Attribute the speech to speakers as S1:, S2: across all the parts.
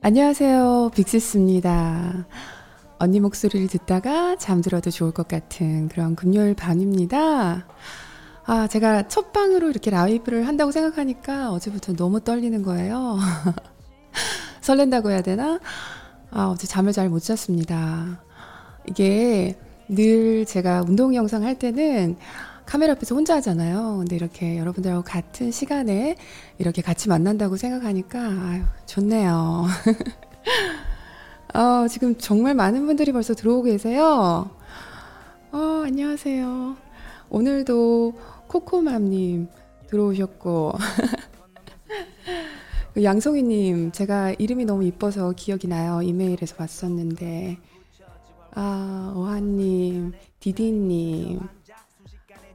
S1: 안녕하세요. 빅시스입니다. 언니 목소리를 듣다가 잠들어도 좋을 것 같은 그런 금요일 밤입니다. 아, 제가 첫 방으로 이렇게 라이브를 한다고 생각하니까 어제부터 너무 떨리는 거예요. 설렌다고 해야 되나? 아, 어제 잠을 잘 못 잤습니다. 이게 늘 제가 운동 영상 할 때는 카메라 앞에서 혼자 하잖아요. 근데 이렇게 여러분들하고 같은 시간에 이렇게 같이 만난다고 생각하니까 아유, 좋네요. 어, 지금 정말 많은 분들이 벌써 들어오고 계세요. 어, 안녕하세요. 오늘도 코코맘님 들어오셨고. 그 양송이님, 제가 이름이 너무 이뻐서 기억이 나요. 이메일에서 봤었는데. 아, 오하님, 디디님,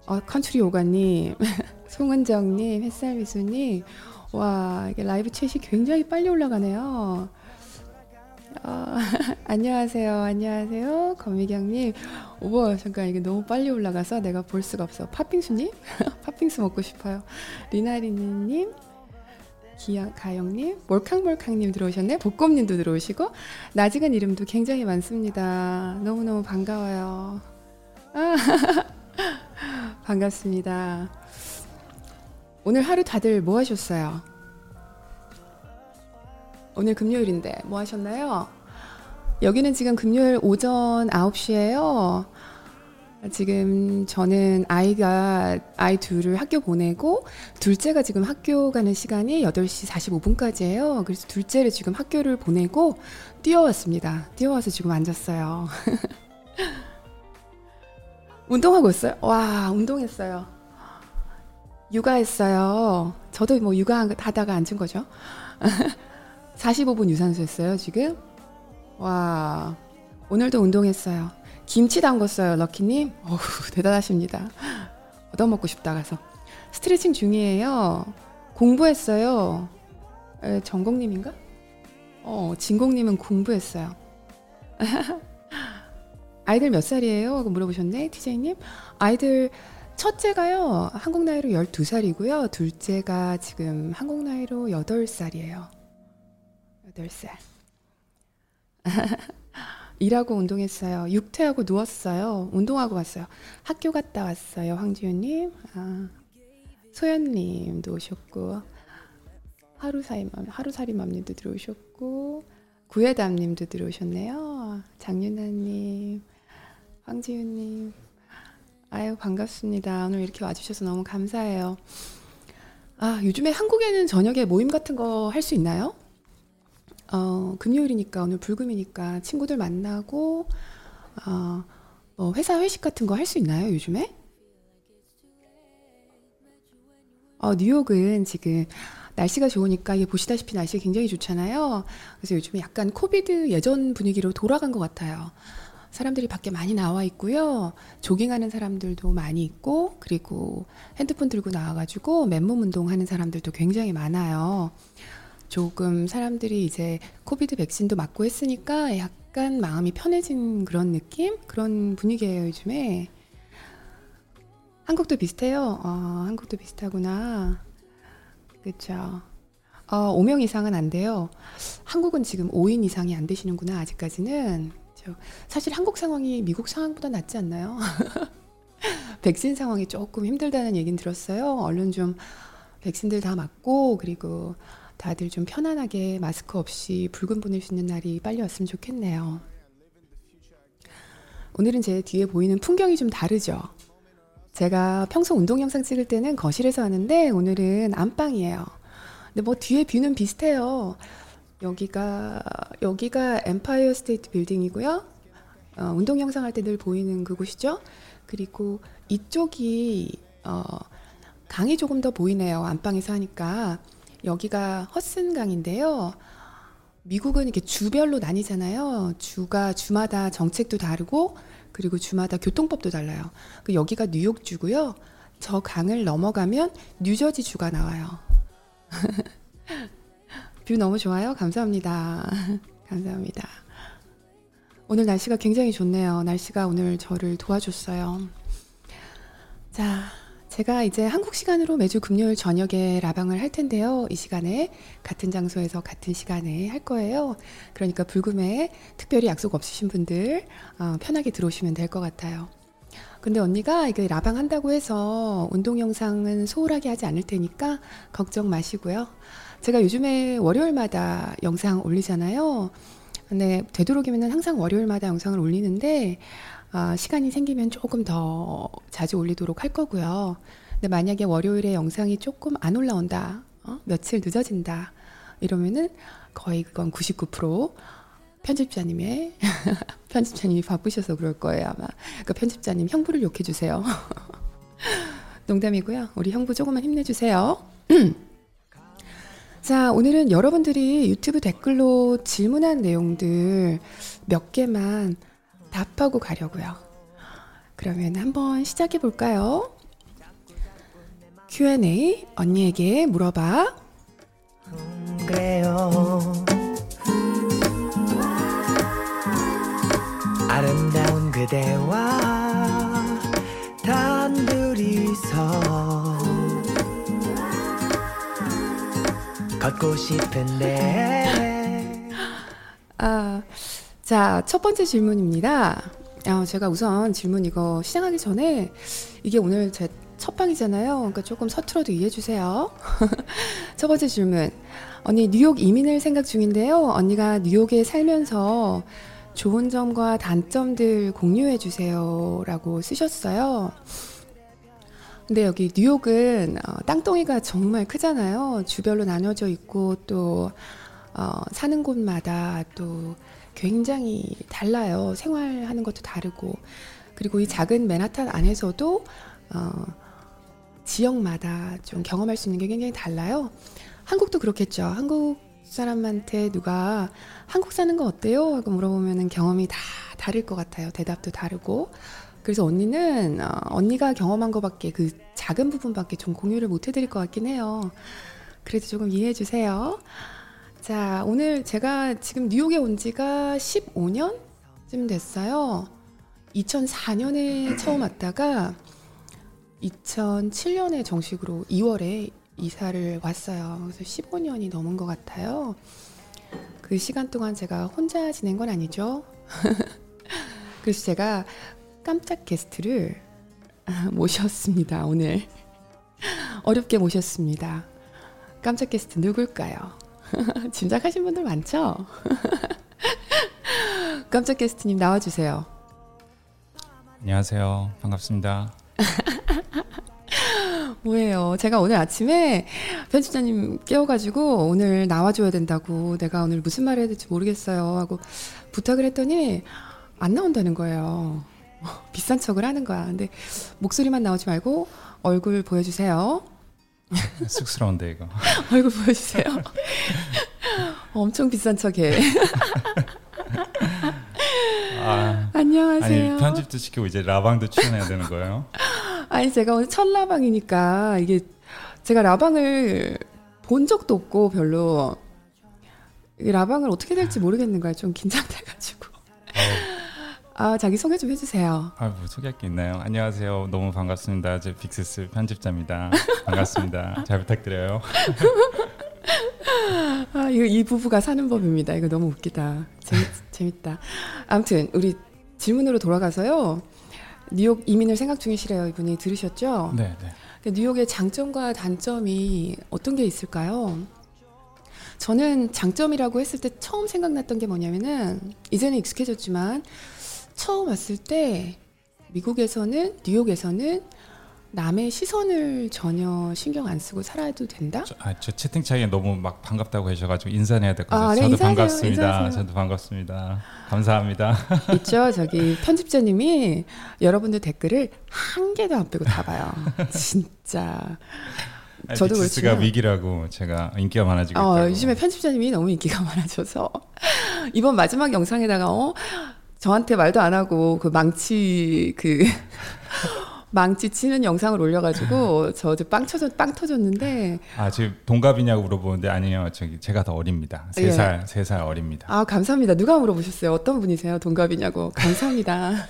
S1: 어, 컨츄리 요가님, 송은정님, 햇살미수님, 와, 이게 라이브 챗이 굉장히 빨리 올라가네요. 어, 안녕하세요, 안녕하세요, 거미경님. 우와, 잠깐 이게 너무 빨리 올라가서 내가 볼 수가 없어. 팥빙수님? 팥빙수 먹고 싶어요. 리나리님, 기영, 가영님, 몰캉몰캉님 들어오셨네. 복곰님도 들어오시고, 나직은 이름도 굉장히 많습니다. 너무너무 반가워요. 아, 반갑습니다. 오늘 하루 다들 뭐 하셨어요? 오늘 금요일인데 뭐 하셨나요? 여기는 지금 금요일 오전 9시에요. 지금 저는 아이가, 아이 둘을 학교 보내고, 둘째가 지금 학교 가는 시간이 8시 45분까지예요. 그래서 둘째를 지금 학교를 보내고, 뛰어왔습니다. 뛰어와서 지금 앉았어요. 운동하고 있어요? 와, 운동했어요. 육아했어요. 저도 뭐 육아 하다가 앉은 거죠. 45분 유산소 했어요, 지금. 와, 오늘도 운동했어요. 김치 담궜어요, 럭키님. 어우, 대단하십니다. 얻어먹고 싶다 가서. 스트레칭 중이에요. 공부했어요. 에, 전공님인가? 어, 진공님은 공부했어요. 아이들 몇 살이에요? 하고 물어보셨네, 티제이님. 아이들 첫째가요, 한국 나이로 12살이고요. 둘째가 지금 한국 나이로 8살이에요. 8살. 일하고 운동했어요. 육퇴하고 누웠어요. 운동하고 왔어요. 학교 갔다 왔어요. 황지윤님. 아, 소연님도 오셨고. 하루사이맘, 하루살이맘님도 들어오셨고. 구혜담님도 들어오셨네요. 장윤아님, 황지윤님. 아유, 반갑습니다. 오늘 이렇게 와주셔서 너무 감사해요. 아, 요즘에 한국에는 저녁에 모임 같은 거 할 수 있나요? 어, 금요일이니까 오늘 불금이니까 친구들 만나고 어, 뭐 회사 회식 같은 거 할 수 있나요 요즘에? 어, 뉴욕은 지금 날씨가 좋으니까 이게 보시다시피 날씨가 굉장히 좋잖아요. 그래서 요즘에 약간 코비드 예전 분위기로 돌아간 것 같아요. 사람들이 밖에 많이 나와 있고요. 조깅하는 사람들도 많이 있고, 그리고 핸드폰 들고 나와가지고 맨몸 운동하는 사람들도 굉장히 많아요. 조금 사람들이 이제 코비드 백신도 맞고 했으니까 약간 마음이 편해진 그런 느낌? 그런 분위기예요, 요즘에. 한국도 비슷해요. 어, 한국도 비슷하구나. 그쵸. 어, 5명 이상은 안 돼요. 한국은 지금 5인 이상이 안 되시는구나, 아직까지는. 사실 한국 상황이 미국 상황보다 낫지 않나요? 백신 상황이 조금 힘들다는 얘기는 들었어요. 얼른 좀 백신들 다 맞고, 그리고 다들 좀 편안하게 마스크 없이 봄을 보낼 수 있는 날이 빨리 왔으면 좋겠네요. 오늘은 제 뒤에 보이는 풍경이 좀 다르죠. 제가 평소 운동 영상 찍을 때는 거실에서 하는데 오늘은 안방이에요. 근데 뭐 뒤에 view는 비슷해요. 여기가 여기가 엠파이어 스테이트 빌딩이고요. 어, 운동 영상 할 때 늘 보이는 그곳이죠. 그리고 이쪽이 어, 강이 조금 더 보이네요. 안방에서 하니까 여기가 허드슨 강인데요. 미국은 이렇게 주별로 나뉘잖아요. 주가 주마다 정책도 다르고 그리고 주마다 교통법도 달라요. 그 여기가 뉴욕 주고요. 저 강을 넘어가면 뉴저지 주가 나와요. view 너무 좋아요. 감사합니다. 감사합니다. 오늘 날씨가 굉장히 좋네요. 날씨가 오늘 저를 도와줬어요. 자, 제가 이제 한국 시간으로 매주 금요일 저녁에 라방을 할 텐데요. 이 시간에 같은 장소에서 같은 시간에 할 거예요. 그러니까 불금에 특별히 약속 없으신 분들 어, 편하게 들어오시면 될 것 같아요. 근데 언니가 이게 라방 한다고 해서 운동 영상은 소홀하게 하지 않을 테니까 걱정 마시고요. 제가 요즘에 월요일마다 영상 올리잖아요. 근데 되도록이면 항상 월요일마다 영상을 올리는데 어, 시간이 생기면 조금 더 자주 올리도록 할 거고요. 근데 만약에 월요일에 영상이 조금 안 올라온다, 어? 며칠 늦어진다, 이러면은 거의 그건 99% 편집자님의 편집자님이 바쁘셔서 그럴 거예요 아마. 그 편집자님 형부를 욕해 주세요. 농담이고요. 우리 형부 조금만 힘내주세요. 자, 오늘은 여러분들이 유튜브 댓글로 질문한 내용들 몇 개만 답하고 가려고요. 그러면 한번 시작해 볼까요? Q&A 언니에게 물어봐. 음, 그래요. 아름다운 그대와 단둘이서 걷고 싶은데. 아. 자, 첫 번째 질문입니다. 아, 제가 우선 질문 이거 시작하기 전에 이게 오늘 제 첫 방이잖아요. 그러니까 조금 서툴어도 이해해 주세요. 첫 번째 질문. 언니 뉴욕 이민을 생각 중인데요. 언니가 뉴욕에 살면서 좋은 점과 단점들 공유해 주세요라고 쓰셨어요. 근데 여기 뉴욕은 어, 땅덩이가 정말 크잖아요. 주별로 나눠져 있고 또 어, 사는 곳마다 또 굉장히 달라요. 생활하는 것도 다르고. 그리고 이 작은 맨하탄 안에서도 어, 지역마다 좀 경험할 수 있는 게 굉장히 달라요. 한국도 그렇겠죠. 한국 사람한테 누가 한국 사는 거 어때요? 하고 물어보면 경험이 다 다를 것 같아요. 대답도 다르고. 그래서 언니는 어, 언니가 경험한 것밖에 그 작은 부분밖에 좀 공유를 못 해드릴 것 같긴 해요. 그래도 조금 이해해 주세요. 자, 오늘 제가 지금 뉴욕에 온 지가 15년쯤 됐어요. 2004년에 처음 왔다가 2007년에 정식으로 2월에 이사를 왔어요. 그래서 15년이 넘은 것 같아요. 그 시간 동안 제가 혼자 지낸 건 아니죠. 그래서 제가 깜짝 게스트를 모셨습니다. 오늘 어렵게 모셨습니다. 깜짝 게스트 누굴까요? 짐작하신 분들 많죠? 깜짝 게스트님 나와주세요.
S2: 안녕하세요. 반갑습니다.
S1: 뭐예요? 제가 오늘 아침에 편집자님 깨워가지고 오늘 나와줘야 된다고 내가 오늘 무슨 말을 해야 될지 모르겠어요 하고 부탁을 했더니 안 나온다는 거예요. 비싼 척을 하는 거야. 근데 목소리만 나오지 말고 얼굴 보여주세요.
S2: 쑥스러운데 이거.
S1: 얼굴 보여주세요. 엄청 비싼 척해. 아, 안녕하세요.
S2: 아니 편집도 시키고 이제 라방도 출연해야 되는 거예요?
S1: 아니 제가 오늘 첫 라방이니까 이게 제가 라방을 본 적도 없고 별로 라방을 어떻게 될지 모르겠는 거야. 좀 긴장돼가지고. 아, 자기 소개 좀 해주세요.
S2: 아, 뭐 소개할 게 있나요? 안녕하세요. 너무 반갑습니다. 제 빅스스 편집자입니다. 반갑습니다. 잘 부탁드려요.
S1: 아, 이거 이 부부가 사는 법입니다. 이거 너무 웃기다. 재밌, 재밌 다. 아무튼 우리 질문으로 돌아가서요. 뉴욕 이민을 생각 중이시래요. 이분이 들으셨죠?
S2: 네, 네.
S1: 뉴욕의 장점과 단점이 어떤 게 있을까요? 저는 장점이라고 했을 때 처음 생각났던 게 뭐냐면은 이제는 익숙해졌지만 처음 왔을 때 미국에서는 뉴욕에서는 남의 시선을 전혀 신경 안 쓰고 살아도 된다?
S2: 저, 아, 저 채팅창에 너무 막 반갑다고 하셔가지고 인사해야 될 것 같아요. 아, 네, 저도 인사하세요, 반갑습니다. 인사하세요. 저도 반갑습니다. 감사합니다.
S1: 있죠. 저기 편집자님이 여러분들 댓글을 한 개도 안 빼고 다 봐요. 진짜.
S2: 저도 그렇지가 위기라고 제가 인기가 많아지고 어.
S1: 요즘에 편집자님이 너무 인기가 많아져서 이번 마지막 영상에다가 어 저한테 말도 안 하고 그 망치 그 망치 치는 영상을 올려가지고 저 어제 빵 터졌 빵 터졌는데
S2: 아 지금 동갑이냐고 물어보는데 아니요 저기 제가 더 어립니다 세 살 세살 예. 어립니다
S1: 아 감사합니다 누가 물어보셨어요 어떤 분이세요 동갑이냐고 감사합니다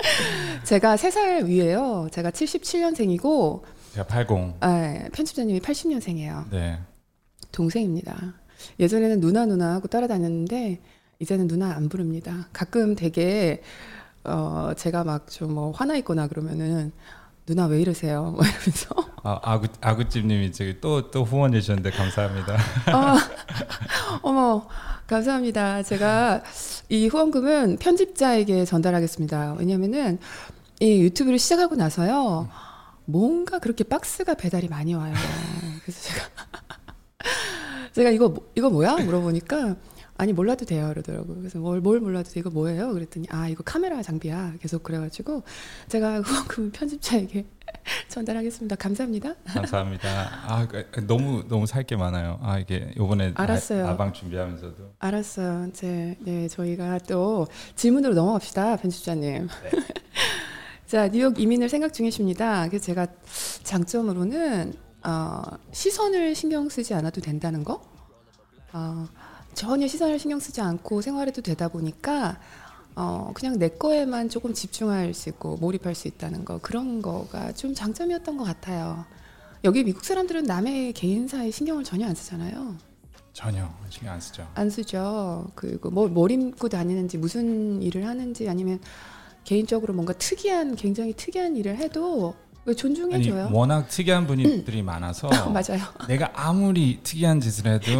S1: 제가 세 살 위에요 제가 77년생이고
S2: 제가 80.
S1: 아, 편집자님이 80년생이에요.
S2: 네.
S1: 동생입니다. 예전에는 누나 누나 하고 따라다녔는데 이제는 누나 안 부릅니다. 가끔 되게 어 제가 막 좀 뭐 화나 있거나 그러면은 누나 왜 이러세요? 뭐 이러면서
S2: 아 아구 아구찜님이 저기 또 또 후원해 주셨는데 감사합니다.
S1: 아, 어머 감사합니다. 제가 이 후원금은 편집자에게 전달하겠습니다. 왜냐면은 이 유튜브를 시작하고 나서요 뭔가 그렇게 박스가 배달이 많이 와요. 그래서 제가 제가 이거 뭐, 이거 뭐야 물어보니까 아니 몰라도 돼요 그러더라고요. 그래서 뭘, 뭘 몰라도 돼 이거 뭐예요? 그랬더니 아 이거 카메라 장비야. 계속 그래가지고 제가 후원금 편집자에게 전달하겠습니다. 감사합니다.
S2: 감사합니다. 아 그, 그, 너무 너무 살 게 많아요. 아 이게 요번에
S1: 알았어요.
S2: 아, 방 준비하면서도
S1: 알았어요. 이제 네 저희가 또 질문으로 넘어갑시다 편집자님. 네. 자 뉴욕 이민을 생각 중이십니다. 그래서 제가 장점으로는 어, 시선을 신경 쓰지 않아도 된다는 거. 어, 전혀 시선을 신경 쓰지 않고 생활해도 되다 보니까 어, 그냥 내 거에만 조금 집중할 수 있고 몰입할 수 있다는 거 그런 거가 좀 장점이었던 것 같아요. 여기 미국 사람들은 남의 개인사에 신경을 전혀 안 쓰잖아요.
S2: 전혀 신경 안 쓰죠.
S1: 안 쓰죠. 그리고 뭐, 뭘 입고 다니는지 무슨 일을 하는지 아니면 개인적으로 뭔가 특이한 굉장히 특이한 일을 해도 존중해줘요.
S2: 아니, 워낙 특이한 분들이 많아서
S1: 맞아요.
S2: 내가 아무리 특이한 짓을 해도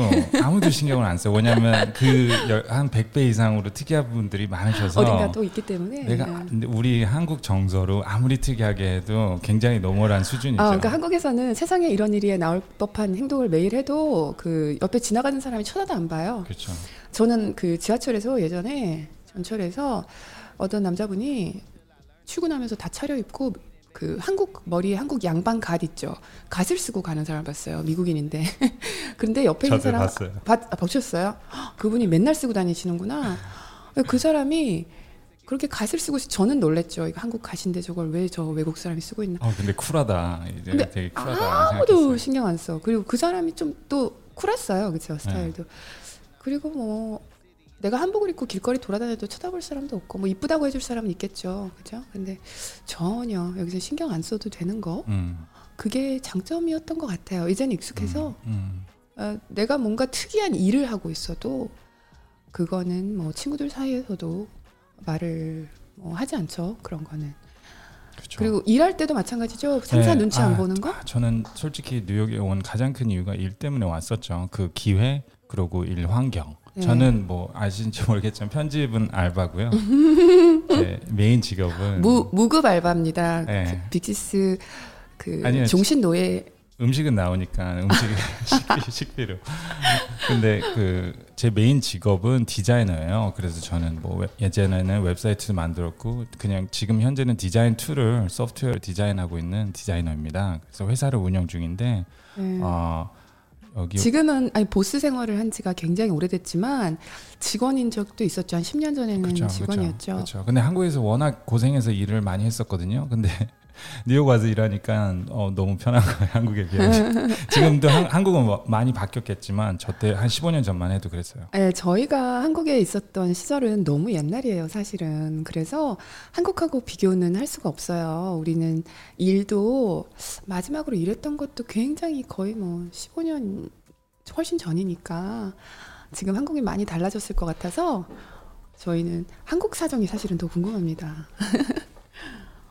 S2: 아무도 신경을 안 써. 왜냐하면 그 한 100배 이상으로 특이한 분들이 많으셔서
S1: 어딘가 또 있기 때문에
S2: 내가 네. 우리 한국 정서로 아무리 특이하게 해도 굉장히 normal한 수준이죠.
S1: 아, 그러니까 한국에서는 세상에 이런 일이 나올 법한 행동을 매일 해도 그 옆에 지나가는 사람이 쳐다도 안 봐요.
S2: 그렇죠.
S1: 저는 그 지하철에서 예전에 전철에서 어떤 남자분이 출근하면서 다 차려입고 그 한국 머리에 한국 양반 갓 있죠. 갓을 쓰고 가는 사람 봤어요. 미국인인데. 근데 옆에 있는 사람
S2: 봤어요.
S1: 봤, 아, 보셨어요? 그분이 맨날 쓰고 다니시는구나. 그 사람이 그렇게 갓을 쓰고 저는 놀랬죠. 이거 한국 갓인데 저걸 왜 저 외국 사람이 쓰고 있나?
S2: 어, 근데 쿨하다. 이제
S1: 근데
S2: 되게 쿨하다.
S1: 아무도 생각했어요. 신경 안 써. 그리고 그 사람이 좀 또 쿨했어요. 그렇죠 스타일도. 네. 그리고 뭐 내가 한복을 입고 길거리 돌아다녀도 쳐다볼 사람도 없고 뭐 이쁘다고 해줄 사람은 있겠죠, 그죠? 근데 전혀 여기서 신경 안 써도 되는 거 음. 그게 장점이었던 것 같아요. 이제는 익숙해서 음, 음. 어, 내가 뭔가 특이한 일을 하고 있어도 그거는 뭐 친구들 사이에서도 말을 뭐 하지 않죠. 그런 거는. 그렇죠. 그리고 일할 때도 마찬가지죠. 상사 네, 눈치 안 아, 보는 거?
S2: 저는 솔직히 뉴욕에 온 가장 큰 이유가 일 때문에 왔었죠. 그 기회 그리고 일 환경. 네. 저는 뭐 아시는지 모르겠지만 편집은 알바고요. 제 메인 직업은
S1: 무 무급 알바입니다. 네. 그 빅씨스 그 아니요, 종신 노예
S2: 음식은 나오니까 음식 식비 식비로. 근데 그 제 메인 직업은 디자이너예요. 그래서 저는 뭐 예전에는 웹사이트 만들었고 그냥 지금 현재는 디자인 tool을 소프트웨어 디자인하고 있는 디자이너입니다. 그래서 회사를 운영 중인데 네. 어
S1: 여기 지금은 아니 보스 생활을 한 지가 굉장히 오래됐지만 직원인 적도 있었죠. 한 10년 전에는 그쵸, 직원이었죠.
S2: 그렇죠. 근데 한국에서 워낙 고생해서 일을 많이 했었거든요. 근데 뉴욕 와서 일하니까 어, 너무 편한 거예요 한국에 비해. 지금도 한, 국은 뭐 많이 바뀌었겠지만 저 때 한 15년 전만 해도 그랬어요.
S1: 네, 저희가 한국에 있었던 시절은 너무 옛날이에요 사실은. 그래서 한국하고 비교는 할 수가 없어요. 우리는 일도 마지막으로 일했던 것도 굉장히 거의 뭐 15년 훨씬 전이니까 지금 한국이 많이 달라졌을 것 같아서 저희는 한국 사정이 사실은 더 궁금합니다.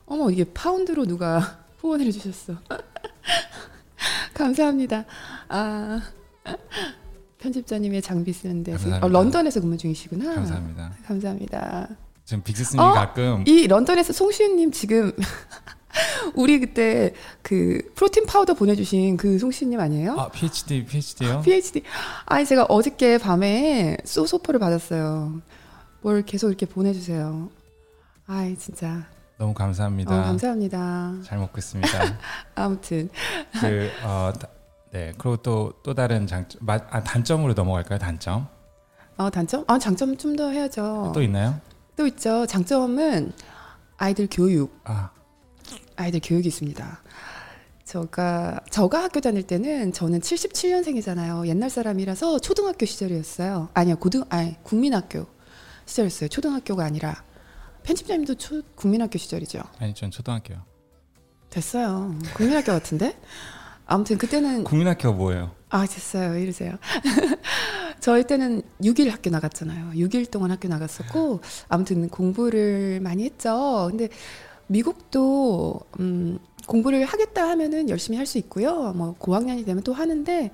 S1: 어머 이게 파운드로 누가 후원을 해주셨어. 감사합니다. 아 편집자님의 장비 쓰는데 어, 런던에서 근무 중이시구나.
S2: 감사합니다.
S1: 감사합니다.
S2: 지금 빅씨스님 어? 가끔
S1: 이 런던에서 송시윤님 지금 우리 그때 그 프로틴 파우더 보내주신 그 송시윤님 아니에요?
S2: 아 PhD PhD요?
S1: PhD. 아니 제가 어저께 밤에 소소포를 받았어요. 뭘 계속 이렇게 보내주세요. 아이 진짜
S2: 너무 감사합니다.
S1: 어, 감사합니다.
S2: 잘 먹겠습니다.
S1: 아무튼
S2: 그 어, 네 그리고 또 또 다른 장점 아, 단점으로 넘어갈까요? 단점?
S1: 어 단점? 아 장점 좀 더 해야죠.
S2: 또 있나요?
S1: 또 있죠. 장점은 아이들 교육. 아 아이들 교육이 있습니다. 저가 저가 학교 다닐 때는 저는 77년생이잖아요. 옛날 사람이라서 초등학교 시절이었어요. 아니요 고등 아니 국민학교 시절이었어요. 초등학교가 아니라 편집자님도 초, 국민학교 시절이죠.
S2: 아니 전 초등학교요.
S1: 됐어요. 국민학교 같은데? 아무튼 그때는
S2: 국민학교가 뭐예요?
S1: 아 됐어요. 왜 이러세요. 저희 때는 6일 학교 나갔잖아요. 6일 동안 학교 나갔었고 아무튼 공부를 많이 했죠. 근데 미국도 음 공부를 하겠다 하면은 열심히 할 수 있고요. 뭐 고학년이 되면 또 하는데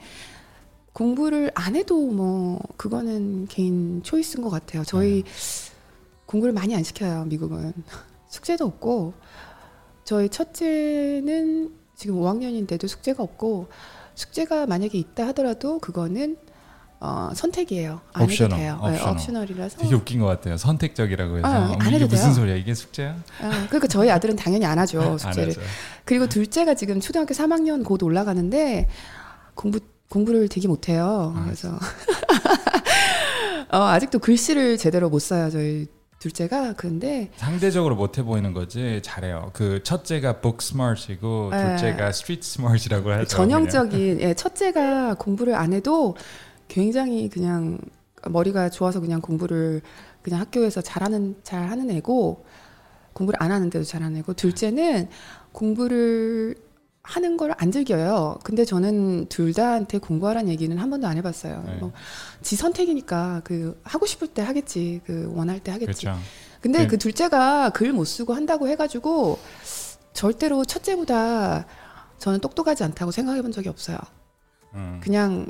S1: 공부를 안 해도 뭐 그거는 개인 초이스인 것 같아요. 저희 공부를 많이 안 시켜요. 미국은 숙제도 없고 저희 첫째는 지금 5학년인데도 숙제가 없고 숙제가 만약에 있다 하더라도 그거는 어, 선택이에요. 안
S2: 옵셔널,
S1: 해도 돼요.
S2: 옵셔널.
S1: 네, 옵셔널이라서.
S2: 되게 웃긴 것 같아요. 선택적이라고 해서
S1: 아, 안
S2: 이게
S1: 해도
S2: 무슨
S1: 돼요.
S2: 소리야? 이게 숙제야?
S1: 아, 그러니까 저희 아들은 당연히 안 하죠
S2: 안
S1: 숙제를.
S2: 하죠.
S1: 그리고 둘째가 지금 초등학교 3학년 곧 올라가는데 공부 공부를 되게 못해요.
S2: 아,
S1: 그래서 어, 아직도 글씨를 제대로 못 써요 저희 둘째가. 그런데
S2: 상대적으로 못해 보이는 거지 잘해요. 그 첫째가 book smart이고
S1: 네.
S2: 둘째가 street smart이라고 하죠.
S1: 전형적인 예, 첫째가 공부를 안 해도 굉장히 그냥 머리가 좋아서 그냥 공부를 그냥 학교에서 잘하는 잘하는 애고 공부를 안 하는데도 잘하는 애고 둘째는 공부를 하는 걸 안 즐겨요. 근데 저는 둘 다한테 공부하라는 얘기는 한 번도 안 해봤어요.
S2: 네.
S1: 뭐, 지 선택이니까 그 하고 싶을 때 하겠지, 그 원할 때 하겠지.
S2: 그렇죠.
S1: 근데
S2: 네.
S1: 그 둘째가 글 못 쓰고 한다고 해가지고 절대로 첫째보다 저는 똑똑하지 않다고 생각해 본 적이 없어요.
S2: 음,
S1: 그냥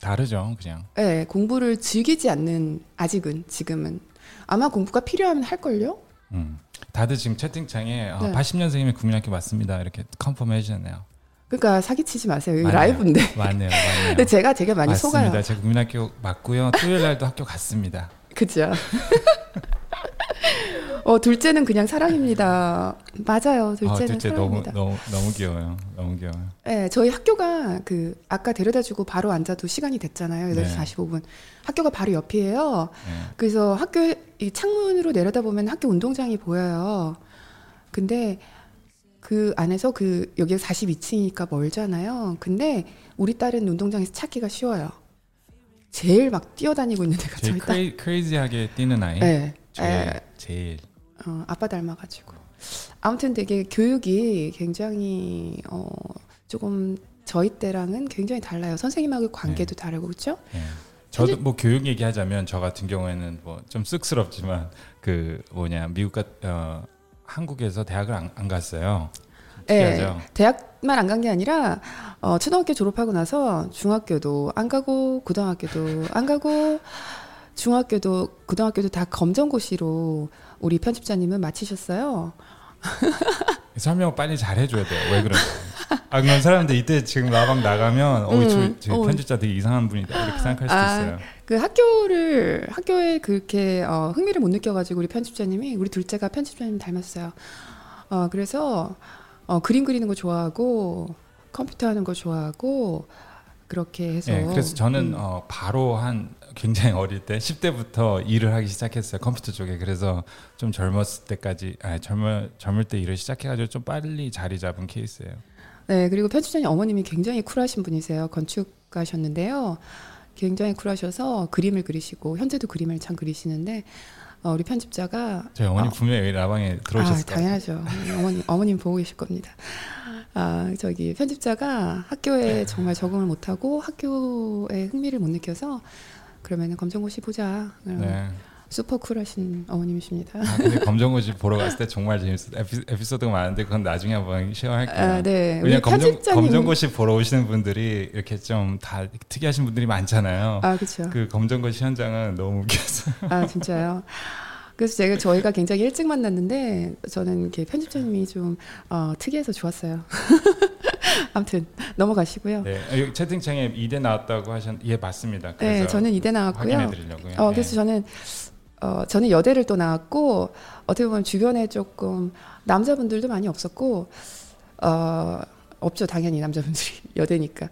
S2: 다르죠, 그냥.
S1: 예, 공부를 즐기지 않는 아직은 지금은 아마 공부가 필요하면 할 걸요.
S2: 음. 다들 지금 채팅창에 아,
S1: 네.
S2: 80년생이면 국민학교 맞습니다. 이렇게 컨펌 해주셨네요.
S1: 그러니까 사기치지 마세요. 여기
S2: 맞네요.
S1: 라이브인데.
S2: 맞네요, 맞네요.
S1: 근데 제가 되게 많이
S2: 맞습니다.
S1: 속아요.
S2: 제가 국민학교 맞고요. 토요일 날도 학교 갔습니다.
S1: 그죠? 어 둘째는 그냥 사랑입니다. 맞아요.
S2: 아,
S1: 둘째는
S2: 둘째 너무
S1: 사랑입니다.
S2: 너무 너무 귀여워요. 너무 귀여워요.
S1: 네, 저희 학교가 그 아까 데려다주고 바로 앉아도 시간이 됐잖아요. 8시
S2: 네.
S1: 45분. 학교가 바로 옆이에요.
S2: 네.
S1: 그래서 학교 이 창문으로 내려다보면 학교 운동장이 보여요. 근데 그 안에서 그 여기가 42층이니까 멀잖아요. 근데 우리 딸은 운동장에서 찾기가 쉬워요. 제일 막 뛰어다니고 있는 애가 저희 딸.
S2: 크레이, 크레이지하게 뛰는 아이.
S1: 네.
S2: 제일
S1: 에,
S2: 제일
S1: 어, 아빠 닮아가지고. 아무튼 되게 교육이 굉장히 어, 조금 저희 때랑은 굉장히 달라요. 선생님하고 관계도 다르고 그렇죠?
S2: 예. 저도 뭐 교육 얘기하자면 저 같은 경우에는 뭐 좀 쑥스럽지만 그 뭐냐 미국 같 어, 한국에서 대학을 안, 안 갔어요. 특이하죠.
S1: 예, 대학만 안 간 게 아니라 어, 초등학교 졸업하고 나서 중학교도 안 가고 고등학교도 안 가고 중학교도 고등학교도 다 검정고시로 우리 편집자님은 마치셨어요.
S2: 설명 빨리 잘 해줘야 돼요. 왜 그런지. 아 그럼 사람들 이때 지금 라방 나가면 어, 저,
S1: 음,
S2: 저
S1: 어.
S2: 편집자 되게 이상한 분이다 이렇게 생각할 수도
S1: 아,
S2: 있어요.
S1: 그 학교를 학교에 그렇게 어, 흥미를 못 느껴가지고 우리 편집자님이 우리 둘째가 편집자님 닮았어요. 어, 그래서 어, 그림 그리는 거 좋아하고 컴퓨터 하는 거 좋아하고 그렇게 해서
S2: 예, 그래서 저는
S1: 음.
S2: 어, 바로 한 굉장히 어릴 때 10대부터 일을 하기 시작했어요 컴퓨터 쪽에 그래서 좀 젊었을 때까지 아 젊을 젊을 때 일을 시작해 가지고 좀 빨리 자리 잡은 케이스예요.
S1: 네, 그리고 편집자님 어머님이 굉장히 쿨하신 분이세요. 건축가셨는데요. 굉장히 쿨하셔서 그림을 그리시고 현재도 그림을 참 그리시는데 어, 우리 편집자가
S2: 저희 어머니
S1: 어.
S2: 분명히 여기 라방에 들어오셨을
S1: 아,
S2: 거예요.
S1: 당연하죠. 어머님 어머님 보고 계실 겁니다. 아, 저기 편집자가 학교에 정말 적응을 못하고 학교에 흥미를 못 느껴서 그러면은 검정고시 보자.
S2: 네.
S1: 슈퍼 쿨하신 어머님이십니다.
S2: 아, 근데 검정고시 보러 갔을 때 정말 재밌었어요. 에피, 에피 소드가 많은데 그건 나중에 한번 쉐어할게요.
S1: 아, 네.
S2: 왜냐면 검정,
S1: 편집자님
S2: 검정고시 보러 오시는 분들이 이렇게 좀 다 특이하신 분들이 많잖아요.
S1: 아, 그렇죠.
S2: 그 검정고시 현장은 너무 웃겼어요.
S1: 아 진짜요. 그래서 제가 저희가 굉장히 일찍 만났는데 저는 이렇게 편집자님이 좀 어, 특이해서 좋았어요. 아무튼 넘어가시고요. 네,
S2: 네, 여기 채팅창에 이대 나왔다고 하셨. 예, 맞습니다. 그래서
S1: 저는 이대 나왔고요.
S2: 확인해드리려고요.
S1: 어,
S2: 네.
S1: 그래서 저는 어, 저는 여대를 또 나왔고 어떻게 보면 주변에 조금 남자분들도 많이 없었고 어, 없죠 당연히 남자분들이 여대니까.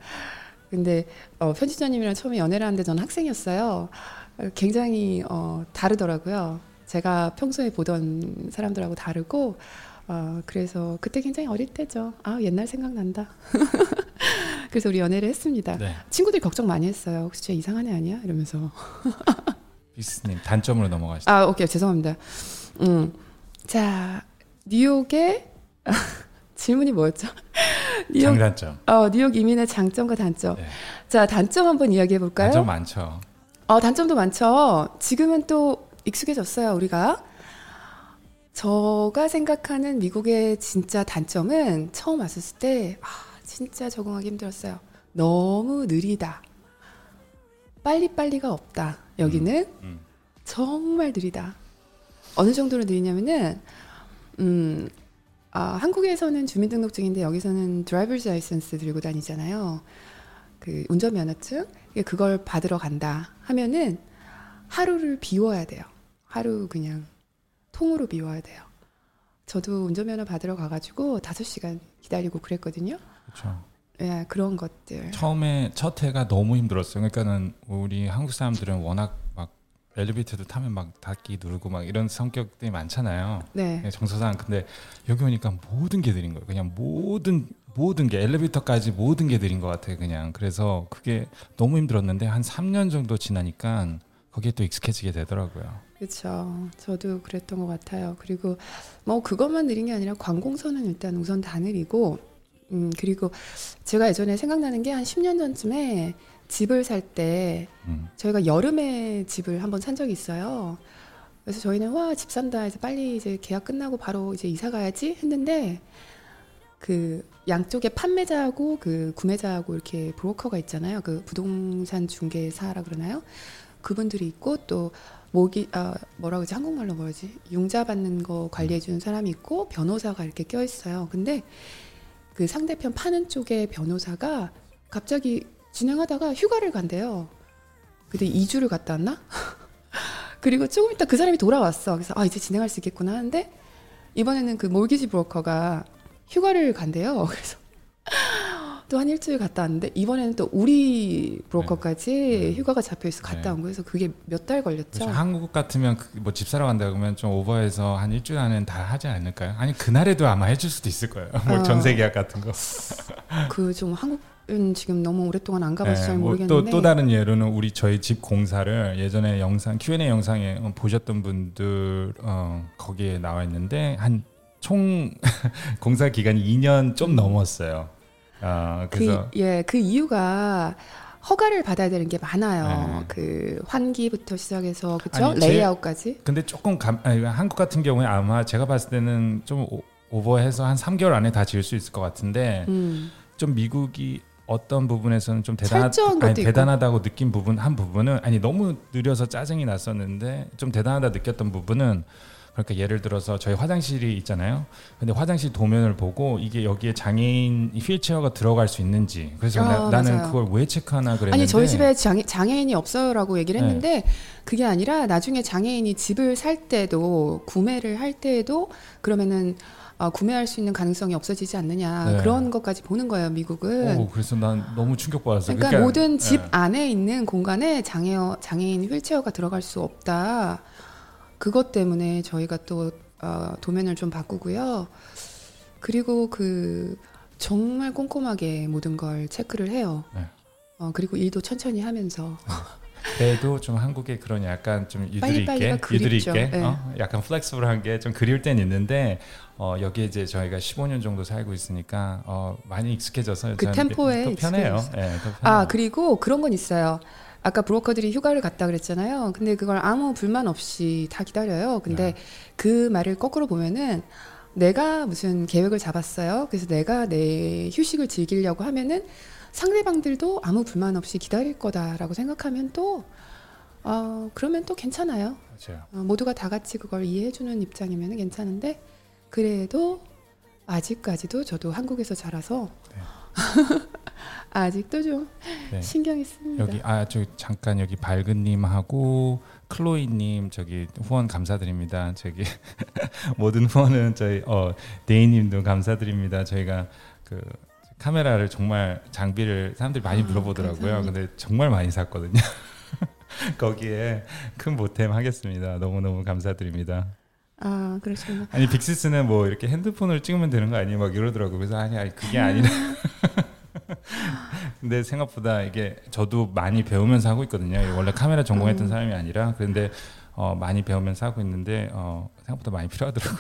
S1: 근데 어, 편집자님이랑 처음에 연애를 하는데 저는 학생이었어요. 어, 굉장히 어, 다르더라고요. 제가 평소에 보던 사람들하고 다르고 어, 그래서 그때 굉장히 어릴 때죠. 아 옛날 생각난다. 그래서 우리 연애를 했습니다.
S2: 네,
S1: 친구들이 걱정 많이 했어요. 혹시 쟤 이상한 애 아니야? 이러면서.
S2: 비스님 단점으로 넘어가시죠.
S1: 아, 오케이. 죄송합니다. 음. 자, 뉴욕에 질문이 뭐였죠?
S2: 뉴욕, 장단점.
S1: 어, 뉴욕 이민의 장점과 단점. 네. 자, 단점 한번 이야기해 볼까요?
S2: 단점 많죠.
S1: 어, 단점도 많죠. 지금은 또 익숙해졌어요, 우리가. 저가 생각하는 미국의 진짜 단점은 처음 왔을 때, 아, 진짜 적응하기 힘들었어요. 너무 느리다. 빨리빨리가 없다. 여기는 음, 음. 정말 느리다. 어느 정도로 느리냐면은, 음, 아, 한국에서는 주민등록증인데 여기서는 driver's license 들고 다니잖아요. 그 운전면허증. 그걸 받으러 간다 하면은 하루를 비워야 돼요. 하루 그냥 통으로 비워야 돼요. 저도 운전면허 받으러 가가지고 다섯 시간 기다리고 그랬거든요.
S2: 그렇죠.
S1: 예, 그런 것들.
S2: 처음에 첫 해가 너무 힘들었어요. 그러니까는 우리 한국 사람들은 워낙 막 엘리베이터도 타면 막 닫기 누르고 막 이런 성격들이 많잖아요.
S1: 네.
S2: 예, 정서상 근데 여기 오니까 모든 게 느린 거예요. 그냥 모든 모든 게 엘리베이터까지 모든 게 느린 것 같아요. 그냥 그래서 그게 너무 힘들었는데 한 3년 정도 지나니까 거기에 또 익숙해지게 되더라고요.
S1: 그렇죠. 저도 그랬던 것 같아요. 그리고 뭐 그것만 느린 게 아니라 관공서는 일단 우선 다 느리고, 음 그리고 제가 예전에 생각나는 게 한 10년 전쯤에 집을 살때 음. 저희가 여름에 집을 한번 산 적이 있어요. 그래서 저희는 와 집 산다 해서 빨리 이제 계약 끝나고 바로 이제 이사 가야지 했는데 그 양쪽에 판매자하고 그 구매자하고 이렇게 브로커가 있잖아요. 그 부동산 중개사라 그러나요? 그분들이 있고 또 모기 아 뭐라 그러지 한국말로 뭐라지 융자 받는 거 관리해 주는 사람이 있고 변호사가 이렇게 껴 있어요. 근데 그 상대편 파는 쪽에 변호사가 갑자기 진행하다가 휴가를 간대요. 근데 2주를 갔다 왔나? 그리고 조금 있다 그 사람이 돌아왔어. 그래서 아 이제 진행할 수 있겠구나 하는데 이번에는 그 몰기지 브로커가 휴가를 간대요. 그래서 또 한 일주일 갔다 왔는데 이번에는 또 우리 브로커까지 네. 휴가가 잡혀 있어 갔다 네. 온 거에서 그게 몇 달 걸렸죠.
S2: 한국 같으면 그 뭐집 사러 간다 그러면 좀 오버해서 한 일주일 안에는 다 하지 않을까요? 아니 그날에도 아마 해줄 수도 있을 거예요. 뭐 어. 전세 계약 같은 거.
S1: 그 좀 한국 은 지금 너무 오랫동안 안 가봐서 네, 잘 모르겠는데
S2: 또, 또 다른 예로는 우리 저희 집 공사를 예전에 영상 Q&A 영상에 보셨던 분들 어, 거기에 나와 있는데 한 총 공사 기간이 2년 좀 넘었어요. 어,
S1: 그래서 그, 예, 그 이유가 허가를 받아야 되는 게 많아요. 네. 그 환기부터 시작해서 그렇죠 레이아웃까지.
S2: 근데 조금 감, 아니, 한국 같은 경우에 아마 제가 봤을 때는 좀 오, 오버해서 한 3개월 안에 다 지을 수 있을 것 같은데 음. 좀 미국이 어떤 부분에서는 좀 대단하, 아니, 대단하다고 느낀 부분 한 부분은 아니 너무 느려서 짜증이 났었는데 좀 대단하다 느꼈던 부분은 그러니까 예를 들어서 저희 화장실이 있잖아요. 근데 화장실 도면을 보고 이게 여기에 장애인 휠체어가 들어갈 수 있는지 그래서 아, 나, 는 그걸 왜 체크하나 그랬는데
S1: 아니 저희 집에 장애, 장애인이 없어요라고 얘기를 네. 했는데 네. 그게 아니라 나중에 장애인이 집을 살 때도 구매를 할 때도 그러면은 어, 구매할 수 있는 가능성이 없어지지 않느냐 네. 그런 것까지 보는 거예요 미국은.
S2: 오, 그래서 난 너무 충격받았어요.
S1: 그러니까, 그러니까 모든 집 네. 안에 있는 공간에 장애 장애인 휠체어가 들어갈 수 없다. 그것 때문에 저희가 또 어, 도면을 좀 바꾸고요. 그리고 그 정말 꼼꼼하게 모든 걸 체크를 해요. 네. 어, 그리고 일도 천천히 하면서. 네.
S2: 배도 좀 한국에 그런 약간 좀 유두리 있게 유두리 있게 네. 어? 약간 플렉스블한 게 좀 그리울 땐 있는데 어, 여기에 이제 저희가 15년 정도 살고 있으니까 어, 많이 익숙해져서
S1: 그 템포에
S2: 편해요. 네,
S1: 아 그리고 그런 건 있어요. 아까 브로커들이 휴가를 갔다 그랬잖아요. 근데 그걸 아무 불만 없이 다 기다려요. 근데 네. 그 말을 거꾸로 보면은 내가 무슨 계획을 잡았어요. 그래서 내가 내 휴식을 즐기려고 하면은 상대방들도 아무 불만 없이 기다릴 거다라고 생각하면 또 어, 그러면 또 괜찮아요.
S2: 맞아요.
S1: 어, 모두가 다 같이 그걸 이해해주는 입장이면 괜찮은데 그래도 아직까지도 저도 한국에서 자라서 네. 아직도 좀 네. 신경이 씁니다.
S2: 여기 아저 잠깐 여기 밝은님하고 클로이님 저기 후원 감사드립니다. 저기 모든 후원은 저희 어 데이님도 감사드립니다. 저희가 그 카메라를 정말 장비를 사람들이 많이 아, 물어보더라고요. 아, 근데 정말 많이 샀거든요. 거기에 큰 보탬 하겠습니다. 너무 너무 감사드립니다.
S1: 아 그러시구나.
S2: 아니 빅시스는 뭐 이렇게 핸드폰을 찍으면 되는 거 아니에요? 막 이러더라고. 그래서 아니 아니 그게 아니라. 근데 생각보다 이게 저도 많이 배우면서 하고 있거든요. 원래 카메라 전공했던 음. 사람이 아니라 그런데 어, 많이 배우면서 하고 있는데 어, 생각보다 많이 필요하더라고요.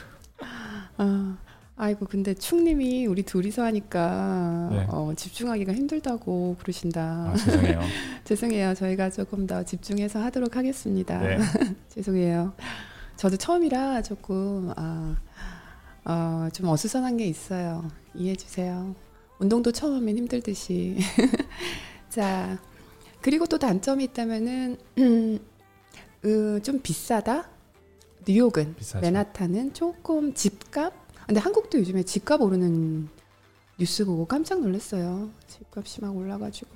S1: 아, 아이고 근데 충님이 우리 둘이서 하니까
S2: 네.
S1: 어, 집중하기가 힘들다고 그러신다.
S2: 아, 죄송해요.
S1: 죄송해요. 저희가 조금 더 집중해서 하도록 하겠습니다.
S2: 네.
S1: 죄송해요. 저도 처음이라 조금 아, 어, 좀 어수선한 게 있어요. 이해해 주세요. 운동도 처음 하면 힘들듯이. 자, 그리고 또 단점이 있다면은 음, 으, 좀 비싸다. 뉴욕은
S2: 비싸죠.
S1: 맨하탄은 조금 집값. 근데 한국도 요즘에 집값 오르는 뉴스 보고 깜짝 놀랐어요. 집값이 막 올라가지고.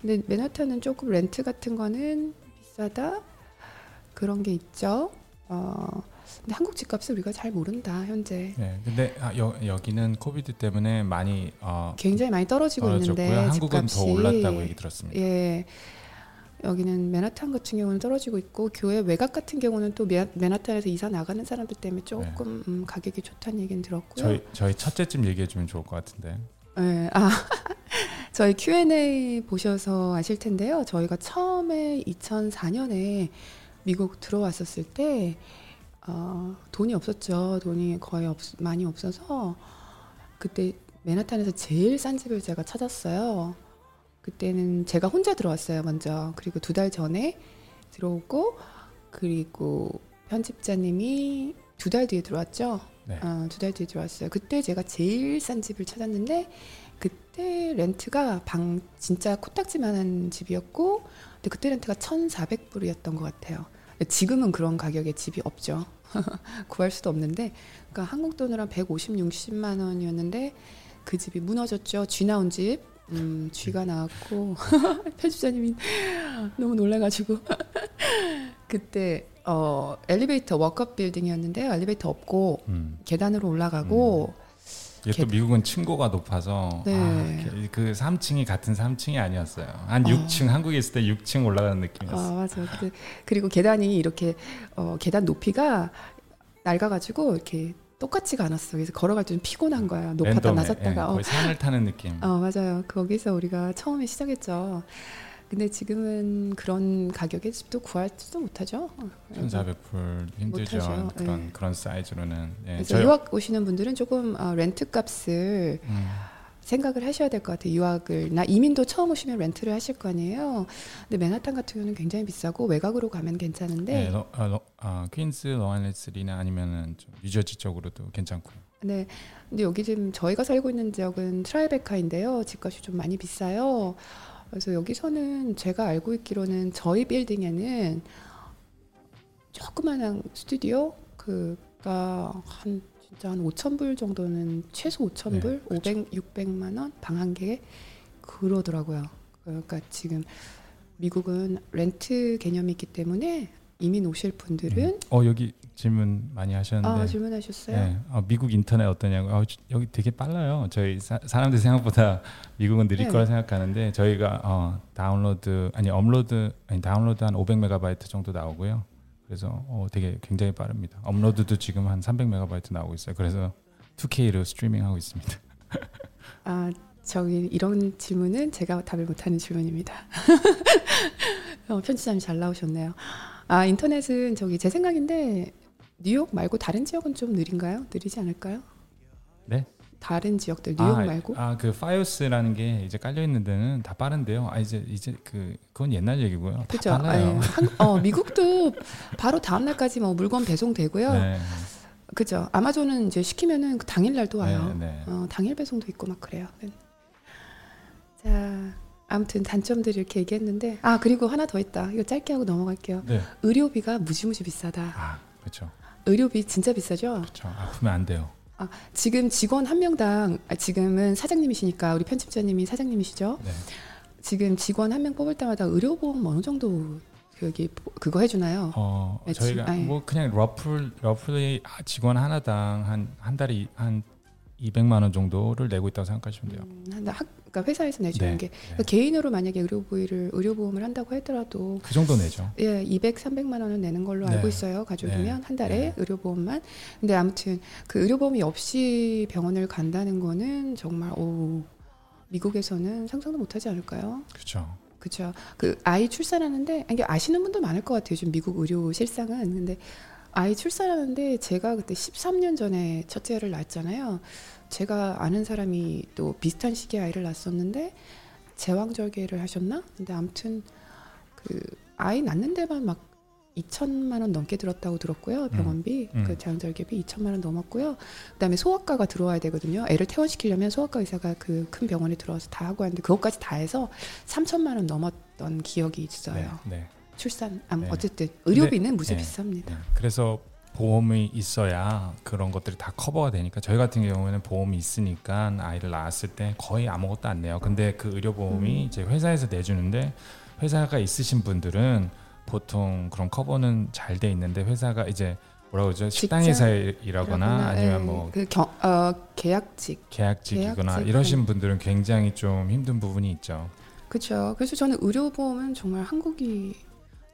S1: 근데 맨하탄은 조금 렌트 같은 거는 비싸다. 그런 게 있죠. 어, 근데 한국 집값을 우리가 잘 모른다 현재.
S2: 네, 근데 아, 여, 여기는 코비드 때문에 많이 어,
S1: 굉장히 많이 떨어지고
S2: 떨어졌고요.
S1: 있는데
S2: 한국은
S1: 집값이
S2: 더 올랐다고 얘기 들었습니다.
S1: 예. 여기는 맨하탄 같은 경우는 떨어지고 있고 교회 외곽 같은 경우는 또 맨- 맨하탄에서 이사 나가는 사람들 때문에 조금 음, 가격이 좋다는 얘기는 들었고요.
S2: 네. 저희 저희 첫째쯤 얘기해 주면 좋을 것 같은데.
S1: 예, 아, 저희 Q&A 보셔서 아실 텐데요. 저희가 처음에 2004년에 미국 들어왔었을 때 어, 돈이 없었죠. 돈이 거의 없, 많이 없어서 그때 맨하탄에서 제일 싼 집을 제가 찾았어요. 그때는 제가 혼자 들어왔어요, 먼저. 그리고 두 달 전에 들어오고 그리고 편집자님이 두 달 뒤에 들어왔죠.
S2: 네.
S1: 어, 두달 뒤에 들어왔어요. 그때 제가 제일 싼 집을 찾았는데 그때 렌트가 방 진짜 코딱지만한 집이었고 근데 그때 렌트가 1,400불이었던 것 같아요. 지금은 그런 가격의 집이 없죠. 구할 수도 없는데 그러니까 한국 돈으로 한 150, 60만 원이었는데 그 집이 무너졌죠. 쥐 나온 집. 음, 쥐가 나왔고 편집자님이 너무 놀라가지고 그때 어 엘리베이터 워크업 빌딩이었는데 엘리베이터 없고
S2: 음.
S1: 계단으로 올라가고
S2: 이게 또
S1: 개-
S2: 미국은 층고가 높아서
S1: 네.
S2: 아, 게- 그 3층이 같은 3층이 아니었어요. 한
S1: 어.
S2: 6층 한국에 있을 때 6층 올라가는
S1: 아
S2: 느낌이었어요.
S1: 맞아. 그, 그리고 계단이 이렇게 어, 계단 높이가 낡아가지고 이렇게 똑같지가 않았어. 그래서 걸어갈 때 좀 피곤한 거야. 높았다
S2: 랜덤에, 예,
S1: 낮았다가. 어,
S2: 산을 타는 느낌.
S1: 어 맞아요. 거기서 우리가 처음에 시작했죠. 근데 지금은 그런 가격의 집도 구할지도 못하죠.
S2: 1,400불 힘들죠.
S1: 못하죠.
S2: 그런
S1: 예.
S2: 그런 사이즈로는. 예,
S1: 그래서 유학 오시는 분들은 조금 어, 렌트 값을
S2: 음,
S1: 생각을 하셔야 될 것 같아요. 유학을 나 이민도 처음 오시면 렌트를 하실 거 아니에요. 근데 맨하탄 같은 경우는 굉장히 비싸고 외곽으로 가면 괜찮은데
S2: 네, 러, 아, 러, 아, 퀸스, 러안레스리나 아니면은 좀 뉴저지 쪽으로도 괜찮고요.
S1: 네. 근데 여기 지금 저희가 살고 있는 지역은 트라이베카인데요. 집값이 좀 많이 비싸요. 그래서 여기서는 제가 알고 있기로는 저희 빌딩에는 조그마한 스튜디오 그가 한 진짜 한 5천 불 정도는 최소 5천
S2: 네,
S1: 불,
S2: 그렇죠.
S1: 500, 600만 원 방 한 개에 그러더라고요. 그러니까 지금 미국은 렌트 개념이 있기 때문에 이민 오실 분들은
S2: 음. 어 여기 질문 많이 하셨는데.
S1: 아 질문하셨어요?
S2: 네, 어, 미국 인터넷 어떠냐고. 어, 저- 여기 되게 빨라요. 저희 사, 사람들 생각보다 미국은 느릴
S1: 네.
S2: 거라 생각하는데 저희가 어, 다운로드 아니 업로드 아니 다운로드 한 500메가바이트 정도 나오고요. 그래서 어, 되게 굉장히 빠릅니다. 업로드도 지금 한 300메가바이트 나오고 있어요. 그래서 2K로 스트리밍하고 있습니다.
S1: 아, 저기 이런 질문은 제가 답을 못하는 질문입니다. 어, 편집자님 잘 나오셨네요. 아, 인터넷은 저기 제 생각인데 뉴욕 말고 다른 지역은 좀 느린가요? 느리지 않을까요?
S2: 네?
S1: 다른 지역들 뉴욕
S2: 아,
S1: 말고?
S2: 아, 그 파이오스라는 게 이제 깔려 있는 데는 다 빠른데요. 아 이제 이제 그 그건 옛날 얘기고요. 다
S1: 그죠?
S2: 빨라요.
S1: 한, 어, 미국도 바로 다음 날까지 뭐 물건 배송되고요.
S2: 네.
S1: 그죠? 아마존은 이제 시키면은 그 당일 날도 와요.
S2: 네, 네.
S1: 어, 당일 배송도 있고 막 그래요. 네. 자, 아무튼 단점들 이렇게 얘기했는데 아 그리고 하나 더 있다. 이거 짧게 하고 넘어갈게요.
S2: 네.
S1: 의료비가 무지무지 비싸다.
S2: 아 그렇죠.
S1: 의료비 진짜 비싸죠?
S2: 그렇죠. 아프면 안 돼요.
S1: 지금 직원 한 명당 아, 지금은 사장님이시니까 우리 편집자님이 사장님이시죠?
S2: 네.
S1: 지금 직원 한 명 뽑을 때마다 의료보험 어느 정도 여기 그거 해주나요?
S2: 어
S1: 네,
S2: 저희가
S1: 지- 아니.
S2: 뭐 그냥 러플 러플리 직원 하나당 한 한 달에 한 200만 원 정도를 내고 있다고 생각하시면 돼요.
S1: 음, 한 학, 그러니까 회사에서 내주는
S2: 네,
S1: 게
S2: 네.
S1: 그러니까 개인으로 만약에 의료 보험을 의료 보험을 한다고 하더라도
S2: 그 정도 내죠.
S1: 예, 200, 300만 원은 내는 걸로
S2: 네.
S1: 알고 있어요. 가족이면
S2: 네.
S1: 한 달에
S2: 네.
S1: 의료 보험만. 근데 아무튼 그 의료 보험이 없이 병원을 간다는 거는 정말 오 미국에서는 상상도 못하지 않을까요?
S2: 그렇죠.
S1: 그렇죠. 그 아이 출산하는데 이게 아시는 분도 많을 것 같아요. 요즘 미국 의료 실상은 근데 아이 출산하는데 제가 그때 13년 전에 첫째를 낳았잖아요. 제가 아는 사람이 또 비슷한 시기에 아이를 낳았었는데 제왕절개를 하셨나? 근데 아무튼 그 아이 낳는 데만 막 2천만 원 넘게 들었다고 들었고요. 병원비
S2: 음.
S1: 그 제왕절개비 2천만 원 넘었고요. 그다음에 소아과가 들어와야 되거든요. 애를 퇴원시키려면 소아과 의사가 그 큰 병원에 들어와서 다 하고 하는데 그것까지 다 해서 3천만 원 넘었던 기억이 있어요.
S2: 네, 네.
S1: 출산 아,
S2: 네.
S1: 어쨌든 의료비는 무지
S2: 네.
S1: 비쌉니다.
S2: 네. 그래서 보험이 있어야 그런 것들이 다 커버가 되니까 저희 같은 경우에는 보험이 있으니까 아이를 낳았을 때 거의 아무것도 안 내요. 근데 그 의료보험이
S1: 음.
S2: 이제 회사에서 내주는데 회사가 있으신 분들은 보통 그런 커버는 잘 돼 있는데 회사가 이제 뭐라고 그러죠? 식당에서 일하거나 아니면
S1: 예, 뭐그 경, 어, 계약직
S2: 계약직이거나
S1: 계약직,
S2: 이러신 분들은 굉장히 좀 힘든 부분이 있죠.
S1: 그렇죠. 그래서 저는 의료보험은 정말 한국이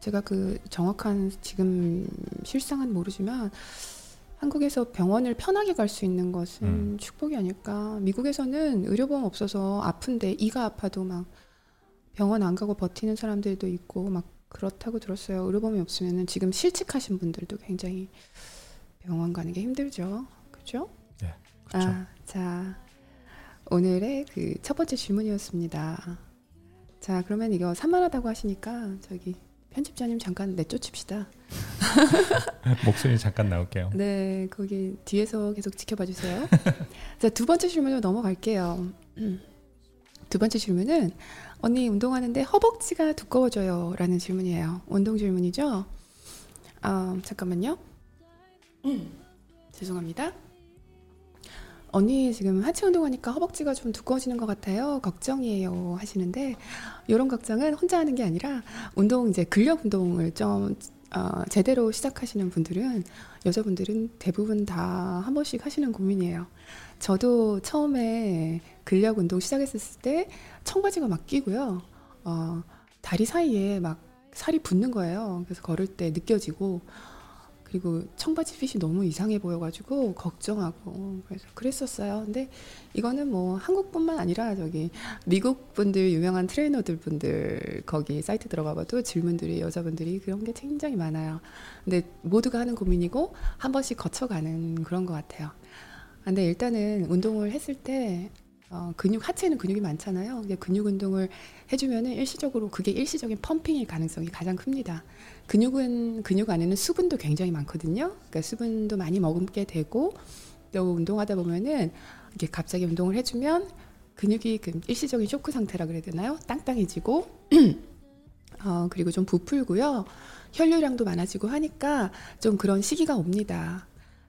S1: 제가 그 정확한 지금 실상은 모르지만 한국에서 병원을 편하게 갈 수 있는 것은
S2: 음.
S1: 축복이 아닐까. 미국에서는 의료보험 없어서 아픈데 이가 아파도 막 병원 안 가고 버티는 사람들도 있고 막 그렇다고 들었어요. 의료보험이 없으면은 지금 실직하신 분들도 굉장히 병원 가는 게 힘들죠. 그렇죠?
S2: 그렇죠.
S1: 아, 자 오늘의 그 첫 번째 질문이었습니다. 자 그러면 이거 산만하다고 하시니까 저기 편집자님 잠깐 내쫓읍시다.
S2: 목소리 잠깐 나올게요.
S1: 네 거기 뒤에서 계속 지켜봐 주세요. 자 두 번째 질문으로 넘어갈게요. 두 번째 질문은 언니 운동하는데 허벅지가 두꺼워져요 라는 질문이에요. 운동 질문이죠. 아 잠깐만요. 죄송합니다. 언니 지금 하체 운동하니까 허벅지가 좀 두꺼워지는 것 같아요. 걱정이에요 하시는데 이런 걱정은 혼자 하는 게 아니라 운동 이제 근력 운동을 좀 어, 제대로 시작하시는 분들은 여자분들은 대부분 다 한 번씩 하시는 고민이에요. 저도 처음에 근력 운동 시작했을 때 청바지가 막 끼고요. 어, 다리 사이에 막 살이 붙는 거예요. 그래서 걸을 때 느껴지고 그리고 청바지 핏이 너무 이상해 보여가지고 걱정하고 그래서 그랬었어요. 근데 이거는 뭐 한국뿐만 아니라 저기 미국 분들 유명한 트레이너들 분들 거기 사이트 들어가봐도 질문들이 여자분들이 그런 게 굉장히 많아요. 근데 모두가 하는 고민이고 한 번씩 거쳐가는 그런 것 같아요. 근데 일단은 운동을 했을 때 어, 근육 하체는 근육이 많잖아요. 근데 근육 운동을 해주면은 일시적으로 그게 일시적인 펌핑일 가능성이 가장 큽니다. 근육은 근육 안에는 수분도 굉장히 많거든요. 그러니까 수분도 많이 먹게 되고 또 운동하다 보면은 이게 갑자기 운동을 해주면 근육이 그 일시적인 쇼크 상태라 그래야 되나요? 땅땅해지고 어, 그리고 좀 부풀고요. 혈류량도 많아지고 하니까 좀 그런 시기가 옵니다.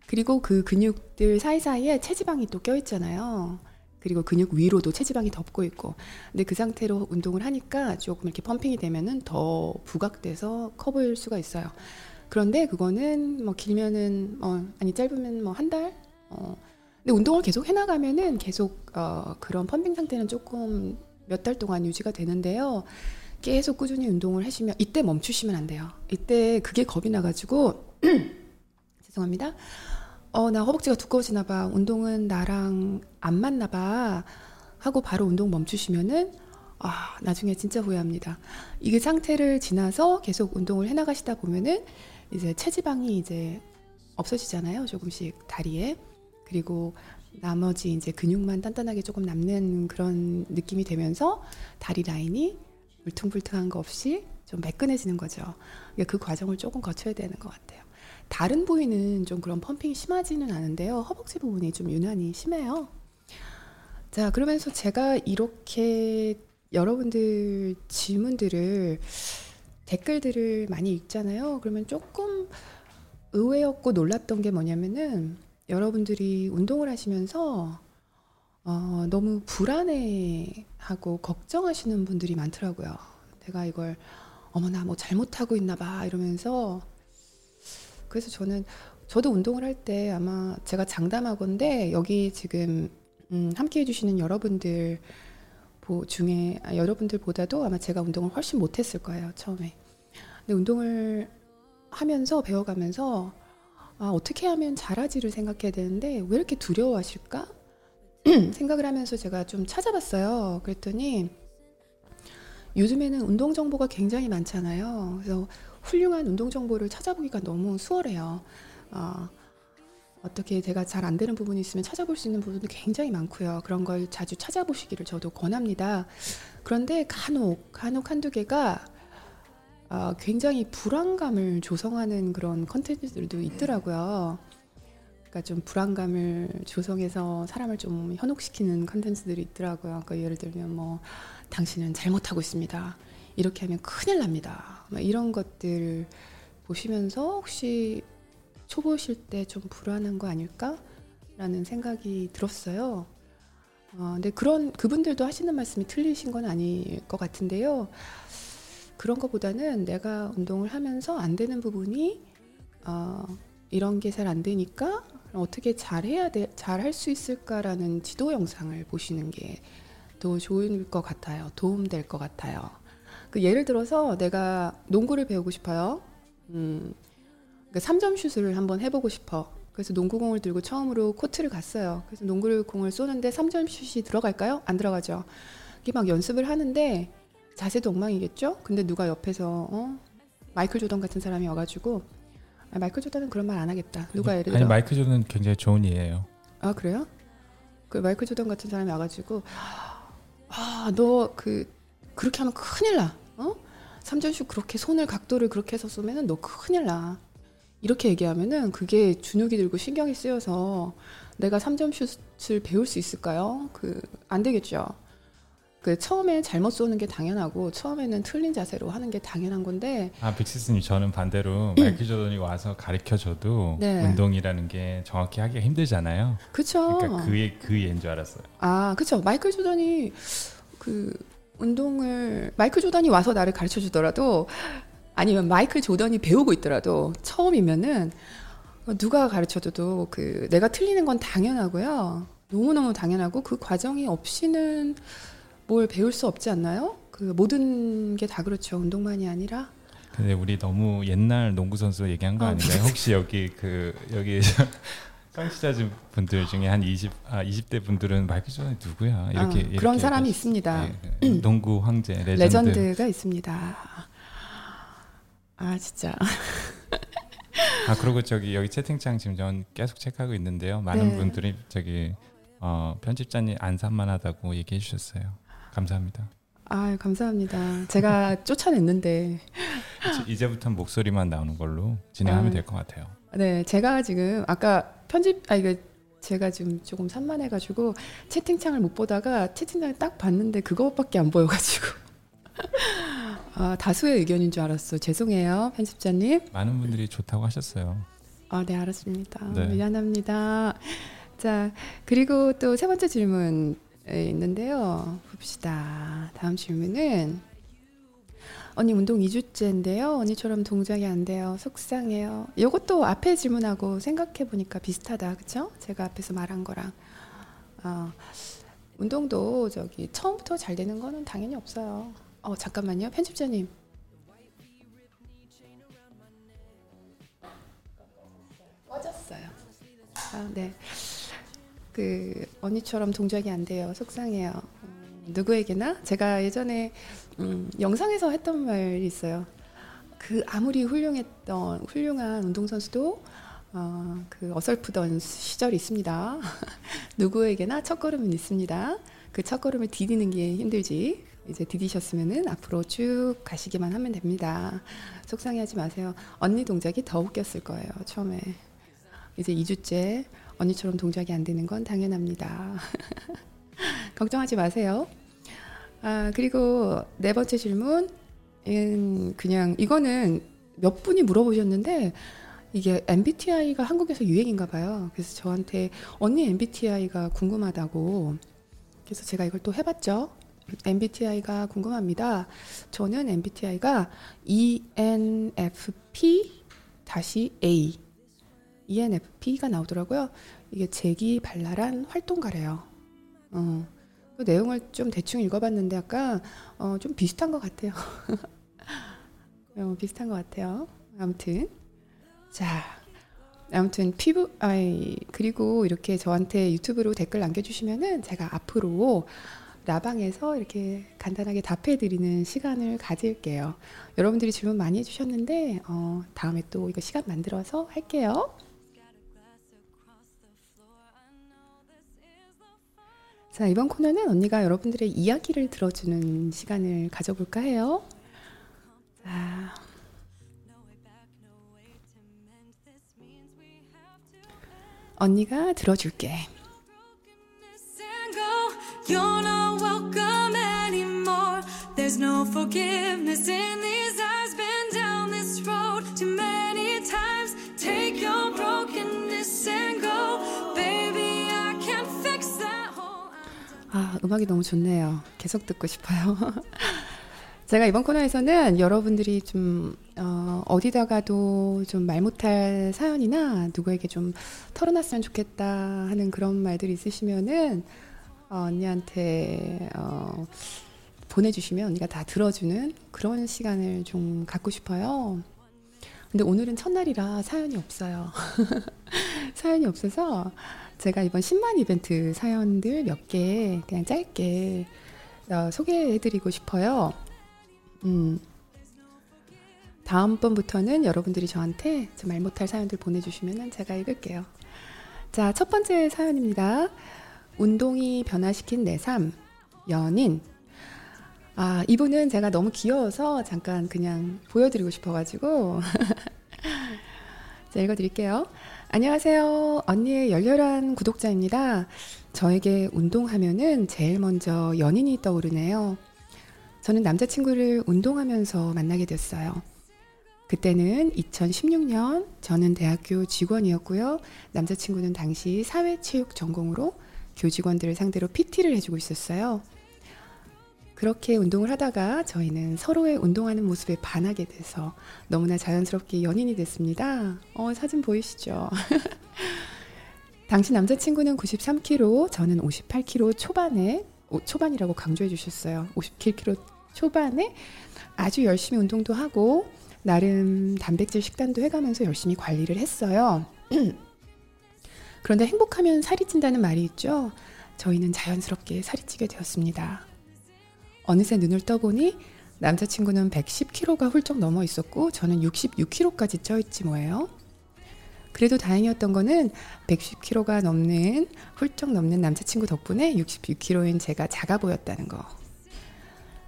S1: 그리고 그 근육들 사이사이에 체지방이 또 껴있잖아요. 그리고 근육 위로도 체지방이 덮고 있고. 근데 그 상태로 운동을 하니까 조금 이렇게 펌핑이 되면은 더 부각돼서 커 보일 수가 있어요. 그런데 그거는 뭐 길면은 어 아니 짧으면 뭐 한 달. 어 근데 운동을 계속 해나가면은 계속 어 그런 펌핑 상태는 조금 몇 달 동안 유지가 되는데요. 계속 꾸준히 운동을 하시면 이때 멈추시면 안 돼요. 이때 그게 겁이 나가지고 죄송합니다. 어, 나 허벅지가 두꺼워지나 봐. 운동은 나랑 안 맞나 봐. 하고 바로 운동 멈추시면은 아, 나중에 진짜 후회합니다. 이게 상태를 지나서 계속 운동을 해 나가시다 보면은 이제 체지방이 이제 없어지잖아요. 조금씩 다리에. 그리고 나머지 이제 근육만 단단하게 조금 남는 그런 느낌이 되면서 다리 라인이 울퉁불퉁한 거 없이 좀 매끈해지는 거죠. 그러니까 그 과정을 조금 거쳐야 되는 것 같아요. 다른 부위는 좀 그런 펌핑이 심하지는 않은데요. 허벅지 부분이 좀 유난히 심해요. 자, 그러면서 제가 이렇게 여러분들 질문들을 댓글들을 많이 읽잖아요. 그러면 조금 의외였고 놀랐던 게 뭐냐면은 여러분들이 운동을 하시면서 어, 너무 불안해하고 걱정하시는 분들이 많더라고요. 내가 이걸 어머나 뭐 잘못하고 있나 봐 이러면서 그래서 저는 저도 운동을 할 때 아마 제가 장담하건데 여기 지금 음, 함께 해주시는 여러분들 보, 중에 아, 여러분들보다도 아마 제가 운동을 훨씬 못했을 거예요 처음에. 근데 운동을 하면서 배워가면서 아, 어떻게 하면 잘하지를 생각해야 되는데 왜 이렇게 두려워하실까 생각을 하면서 제가 좀 찾아봤어요. 그랬더니 요즘에는 운동 정보가 굉장히 많잖아요. 그래서 훌륭한 운동 정보를 찾아보기가 너무 수월해요. 어, 어떻게 제가 잘 안 되는 부분이 있으면 찾아볼 수 있는 부분도 굉장히 많고요. 그런 걸 자주 찾아보시기를 저도 권합니다. 그런데 간혹 간혹 한두 개가 어, 굉장히 불안감을 조성하는 그런 컨텐츠들도 있더라고요. 그러니까 좀 불안감을 조성해서 사람을 좀 현혹시키는 컨텐츠들이 있더라고요. 그러니까 예를 들면 뭐 당신은 잘못하고 있습니다. 이렇게 하면 큰일 납니다. 뭐 이런 것들 보시면서 혹시 초보실 때 좀 불안한 거 아닐까라는 생각이 들었어요. 어, 근데 그런 그분들도 하시는 말씀이 틀리신 건 아닐 것 같은데요. 그런 것보다는 내가 운동을 하면서 안 되는 부분이 어, 이런 게 잘 안 되니까 어떻게 잘 해야 돼, 잘 할 수 있을까라는 지도 영상을 보시는 게 더 좋을 것 같아요. 도움 될 것 같아요. 그 예를 들어서 내가 농구를 배우고 싶어요. 음, 그 3점 슛을 한번 해보고 싶어. 그래서 농구공을 들고 처음으로 코트를 갔어요. 그래서 농구공을 쏘는데 3점 슛이 들어갈까요? 안 들어가죠. 이게 막 연습을 하는데 자세도 엉망이겠죠? 근데 누가 옆에서 어? 마이클 조던 같은 사람이 와가지고 아, 마이클 조던은 그런 말 안 하겠다. 누가 예를 들어
S2: 아니 마이클 조던 굉장히 좋은 이에요.
S1: 아 그래요? 그 마이클 조던 같은 사람이 와가지고 아너그 그렇게 하면 큰일 나. 어? 3점슛 그렇게 손을 각도를 그렇게 해서 쏘면은 너 큰일 나. 이렇게 얘기하면은 그게 주눅이 들고 신경이 쓰여서 내가 3점슛을 배울 수 있을까요? 그 안 되겠죠. 그 처음에 잘못 쏘는 게 당연하고 처음에는 틀린 자세로 하는 게 당연한 건데
S2: 아 빅시스님 저는 반대로 마이클 조던이 와서 가르쳐 줘도
S1: 네.
S2: 운동이라는 게 정확히 하기가 힘들잖아요.
S1: 그쵸?
S2: 그러니까 그의 그 예인 줄 알았어요.
S1: 아, 그쵸. 마이클 조던이 그 운동을 마이클 조던이 와서 나를 가르쳐 주더라도 아니면 마이클 조던이 배우고 있더라도 처음이면은 누가 가르쳐 줘도 그 내가 틀리는 건 당연하고요. 너무너무 당연하고 그 과정이 없이는 뭘 배울 수 없지 않나요? 그 모든 게 다 그렇죠. 운동만이 아니라.
S2: 근데 우리 너무 옛날 농구 선수 얘기한 거
S1: 아,
S2: 아닌가요? 혹시 여기 그 여기 청취자 분들 중에 한 20, 아 20대 분들은 마이클 조던이 누구야? 이렇게,
S1: 어,
S2: 이렇게
S1: 그런 사람이
S2: 얘기하시-
S1: 있습니다.
S2: 예, 예. 농구 황제 레전드.
S1: 레전드 가 있습니다. 아, 진짜.
S2: 아 그리고 저기 여기 채팅창 지금 전 계속 체크하고 있는데요. 많은
S1: 네.
S2: 분들이 저기 어, 편집자님 안 산만하다고 얘기해 주셨어요. 감사합니다.
S1: 아, 감사합니다. 제가 쫓아냈는데
S2: 이제- 이제부터는 목소리만 나오는 걸로 진행하면
S1: 아.
S2: 될것 같아요.
S1: 네, 제가 지금 아까 편집 아 이거 제가 지금 조금 산만해가지고 채팅창을 못 보다가 채팅창을 딱 봤는데 그것밖에 안 보여가지고 아, 다수의 의견인 줄 알았어. 죄송해요, 편집자님.
S2: 많은 분들이 좋다고 하셨어요.
S1: 아, 네, 알았습니다.
S2: 네.
S1: 미안합니다. 자, 그리고 또 세 번째 질문 있는데요. 봅시다. 다음 질문은 언니 운동 2주째인데요. 언니처럼 동작이 안 돼요. 속상해요. 이것도 앞에 질문하고 생각해 보니까 비슷하다. 그쵸? 제가 앞에서 말한 거랑. 어, 운동도 저기 처음부터 잘 되는 거는 당연히 없어요. 어, 잠깐만요. 편집자님. 꺼졌어요. 아, 네. 그 언니처럼 동작이 안 돼요. 속상해요. 음, 누구에게나 제가 예전에 음, 영상에서 했던 말이 있어요. 그 아무리 훌륭했던 훌륭한 운동 선수도 어, 그 어설프던 시절이 있습니다. 누구에게나 첫걸음은 있습니다. 그 첫걸음을 디디는 게 힘들지. 이제 디디셨으면은 앞으로 쭉 가시기만 하면 됩니다. 속상해하지 마세요. 언니 동작이 더 웃겼을 거예요. 처음에. 이제 2주째 언니처럼 동작이 안 되는 건 당연합니다. 걱정하지 마세요. 아, 그리고 네 번째 질문. 은 그냥 이거는 몇 분이 물어보셨는데 이게 MBTI가 한국에서 유행인가 봐요. 그래서 저한테 언니 MBTI가 궁금하다고. 그래서 제가 이걸 또 해봤죠. MBTI가 궁금합니다. 저는 MBTI가 ENFP-A ENFP가 나오더라고요. 이게 재기 발랄한 활동가래요. 어, 그 내용을 좀 대충 읽어봤는데 아까 어, 좀 비슷한 것 같아요. 어, 비슷한 것 같아요. 아무튼 자, 아무튼 피부 아이 그리고 이렇게 저한테 유튜브로 댓글 남겨주시면은 제가 앞으로 라방에서 이렇게 간단하게 답해 드리는 시간을 가질게요. 여러분들이 질문 많이 해주셨는데 어, 다음에 또 이거 시간 만들어서 할게요. 자 이번 코너는 언니가 여러분들의 이야기를 들어주는 시간을 가져볼까 해요. 자. 언니가 들어줄게. Anymore. 아, 음악이 너무 좋네요. 계속 듣고 싶어요. 제가 이번 코너에서는 여러분들이 좀 어, 어디다가도 좀 말 못할 사연이나 누구에게 좀 털어놨으면 좋겠다 하는 그런 말들이 있으시면은 어, 언니한테 어, 보내주시면 언니가 다 들어주는 그런 시간을 좀 갖고 싶어요. 근데 오늘은 첫날이라 사연이 없어요. 사연이 없어서 제가 이번 10만 이벤트 사연들 몇 개 그냥 짧게 어, 소개해드리고 싶어요. 음. 다음번부터는 여러분들이 저한테 말 못할 사연들 보내주시면 제가 읽을게요. 자, 첫 번째 사연입니다. 운동이 변화시킨 내 삶, 연인. 아, 이분은 제가 너무 귀여워서 잠깐 그냥 보여드리고 싶어가지고. 자, 읽어드릴게요. 안녕하세요. 언니의 열렬한 구독자입니다. 저에게 운동하면은 제일 먼저 연인이 떠오르네요. 저는 남자친구를 운동하면서 만나게 됐어요. 그때는 2016년 저는 대학교 직원이었고요. 남자친구는 당시 사회체육 전공으로 교직원들을 상대로 PT를 해주고 있었어요. 그렇게 운동을 하다가 저희는 서로의 운동하는 모습에 반하게 돼서 너무나 자연스럽게 연인이 됐습니다. 어, 사진 보이시죠? 당시 남자친구는 93kg, 저는 58kg 초반에, 초반이라고 강조해 주셨어요. 57kg 초반에 아주 열심히 운동도 하고 나름 단백질 식단도 해가면서 열심히 관리를 했어요. 그런데 행복하면 살이 찐다는 말이 있죠. 저희는 자연스럽게 살이 찌게 되었습니다. 어느새 눈을 떠보니 남자친구는 110kg가 훌쩍 넘어 있었고 저는 66kg까지 쪄 있지 뭐예요. 그래도 다행이었던 거는 110kg가 넘는 훌쩍 넘는 남자친구 덕분에 66kg인 제가 작아 보였다는 거.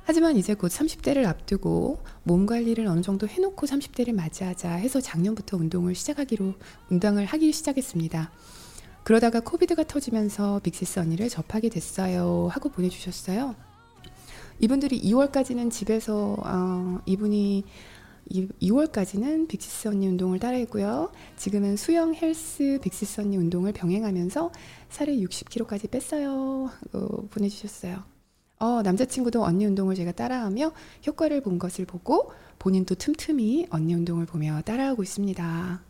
S1: 하지만 이제 곧 30대를 앞두고 몸 관리를 어느 정도 해놓고 30대를 맞이하자 해서 작년부터 운동을 시작하기로 운동을 하기 시작했습니다. 그러다가 코비드가 터지면서 빅시스 언니를 접하게 됐어요 하고 보내주셨어요. 이분들이 2월까지는 집에서 어, 이분이 2, 월까지는 빅시스 언니 운동을 따라했고요. 지금은 수영 헬스 빅시스 언니 운동을 병행하면서 살을 60kg까지 뺐어요. 어, 보내주셨어요. 어, 남자친구도 언니 운동을 제가 따라하며 효과를 본 것을 보고 본인도 틈틈이 언니 운동을 보며 따라하고 있습니다.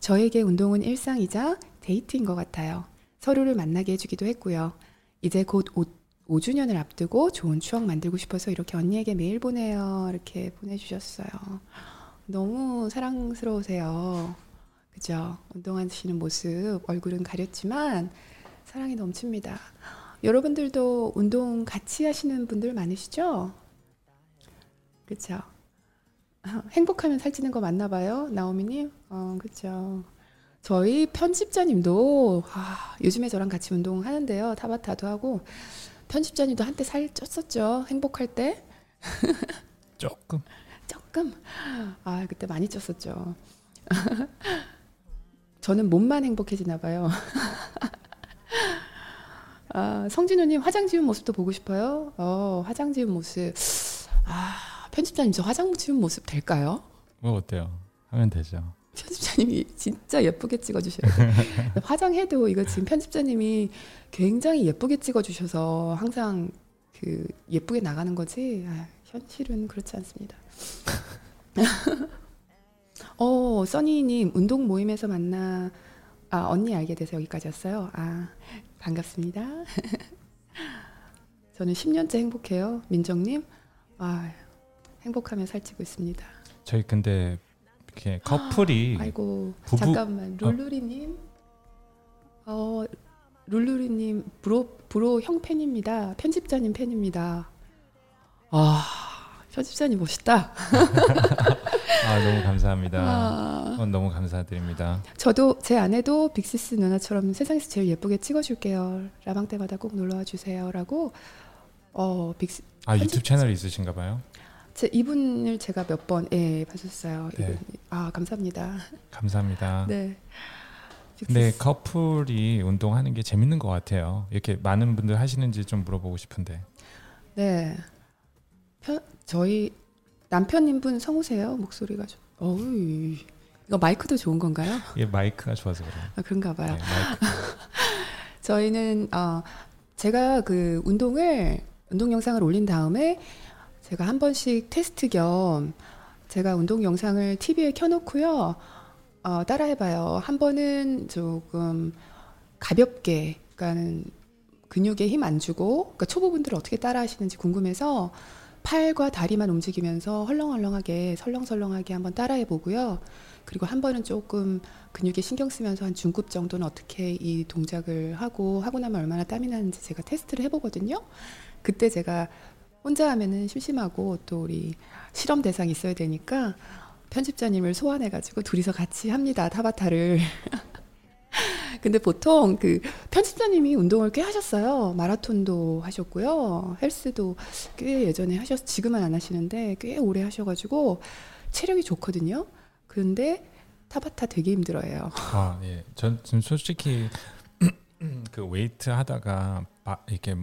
S1: 저에게 운동은 일상이자 데이트인 것 같아요. 서로를 만나게 해주기도 했고요. 이제 곧 5, 5주년을 앞두고 좋은 추억 만들고 싶어서 이렇게 언니에게 메일 보내요. 이렇게 보내주셨어요. 너무 사랑스러우세요. 그죠? 운동하시는 모습, 얼굴은 가렸지만 사랑이 넘칩니다. 여러분들도 운동 같이 하시는 분들 많으시죠? 그렇죠. 행복하면 살찌는 거 맞나 봐요, 나오미님. 어, 그렇죠. 저희 편집자님도 아, 요즘에 저랑 같이 운동하는데요. 타바타도 하고 편집자님도 한때 살 쪘었죠. 행복할 때.
S2: 조금.
S1: 조금. 아 그때 많이 쪘었죠. 저는 몸만 행복해지나 봐요. 아, 성진우님 화장 지운 모습도 보고 싶어요. 어, 화장 지운 모습. 아, 편집자님 저 화장 지운 모습 될까요?
S2: 뭐 어때요? 하면 되죠.
S1: 편집자님이 진짜 예쁘게 찍어주셔야 돼요. 화장해도 이거 지금 편집자님이 굉장히 예쁘게 찍어주셔서 항상 그 예쁘게 나가는 거지. 아, 현실은 그렇지 않습니다. 어, 써니님 운동 모임에서 만나 아 언니 알게 돼서 여기까지였어요. 아 반갑습니다. 저는 10년째 행복해요. 민정님. 아, 행복하며 살찌고 있습니다.
S2: 저희 근데 이렇게 커플이
S1: 아이고 부부... 잠깐만 룰루리님. 어, 룰루리님 브로 브로 형 팬입니다. 편집자님 팬입니다. 아 편집자님 멋있다.
S2: 아 너무 감사합니다.
S1: 아,
S2: 어, 너무 감사드립니다.
S1: 저도 제 아내도 빅시스 누나처럼 세상에서 제일 예쁘게 찍어줄게요. 라방 때마다 꼭 놀러와 주세요라고 어 빅시
S2: 아
S1: 편집-
S2: 유튜브 채널 있으신가 봐요.
S1: 제 이분을 제가 몇 번 예 봤었어요.
S2: 네.
S1: 아 감사합니다.
S2: 감사합니다.
S1: 네.
S2: 근데. 커플이 운동하는 게 재밌는 것 같아요. 이렇게 많은 분들 하시는지 좀 물어보고 싶은데.
S1: 네. 편, 저희 남편님 분 성우세요? 목소리가 좀. 어우. 이거 마이크도 좋은 건가요?
S2: 이게 마이크가 좋아서 그래요.
S1: 아, 그런가 봐요.
S2: 네.
S1: 저희는 어 제가 그 운동을 운동 영상을 올린 다음에 제가 한 번씩 테스트 겸 제가 운동 영상을 TV에 켜놓고요. 어, 따라해봐요. 한 번은 조금 가볍게, 그러니까는 근육에 힘 안 주고, 그러니까 초보분들 어떻게 따라하시는지 궁금해서 팔과 다리만 움직이면서 헐렁헐렁하게 설렁설렁하게 한번 따라해 보고요. 그리고 한 번은 조금 근육에 신경 쓰면서 한 중급 정도는 어떻게 이 동작을 하고 하고 나면 얼마나 땀이 나는지 제가 테스트를 해보거든요. 그때 제가 혼자 하면은 심심하고 또 우리 실험 대상이 있어야 되니까 편집자님을 소환해가지고 둘이서 같이 합니다 타바타를. 근데 보통 그 편집자님이 운동을 꽤 하셨어요. 마라톤도 하셨고요. 헬스도 꽤 예전에 하셨, 지금은 안 하시는데 꽤 오래 하셔가지고 체력이 좋거든요. 그런데 타바타 되게 힘들어해요.
S2: 아 예. 전 지금 솔직히 그 웨이트 하다가 바, 이렇게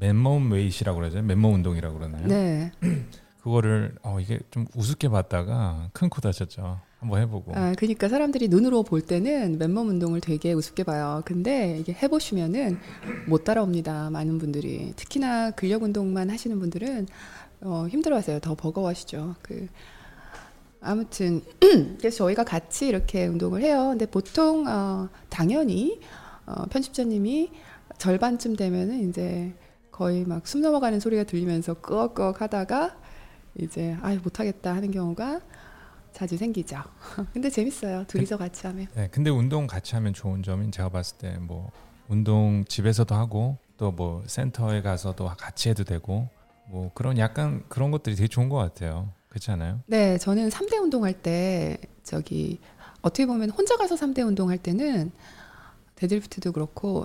S2: 맨몸 웨이트라고 그러죠. 맨몸 운동이라고 그러나요?
S1: 네.
S2: 그거를 어 이게 좀 우습게 봤다가 큰 코 다쳤죠. 한번 해보고.
S1: 아, 그러니까 사람들이 눈으로 볼 때는 맨몸 운동을 되게 우습게 봐요. 근데 이게 해보시면은 못 따라옵니다. 많은 분들이 특히나 근력 운동만 하시는 분들은 어, 힘들어하세요. 더 버거워하시죠. 그 아무튼 그래서 저희가 같이 이렇게 운동을 해요. 근데 보통 어, 당연히 어, 편집자님이 절반쯤 되면은 이제 거의 막 숨 넘어가는 소리가 들리면서 끄억끄억 하다가 이제 아 못하겠다 하는 경우가 자주 생기죠. 근데 재밌어요. 둘이서 같이 하면.
S2: 네, 근데 운동 같이 하면 좋은 점은 제가 봤을 때 뭐 운동 집에서도 하고 또 뭐 센터에 가서도 같이 해도 되고 뭐 그런 약간 그런 것들이 되게 좋은 것 같아요. 그렇지 않아요?
S1: 네, 저는 3대 운동할 때 저기 어떻게 보면 혼자 가서 3대 운동할 때는 데드리프트도 그렇고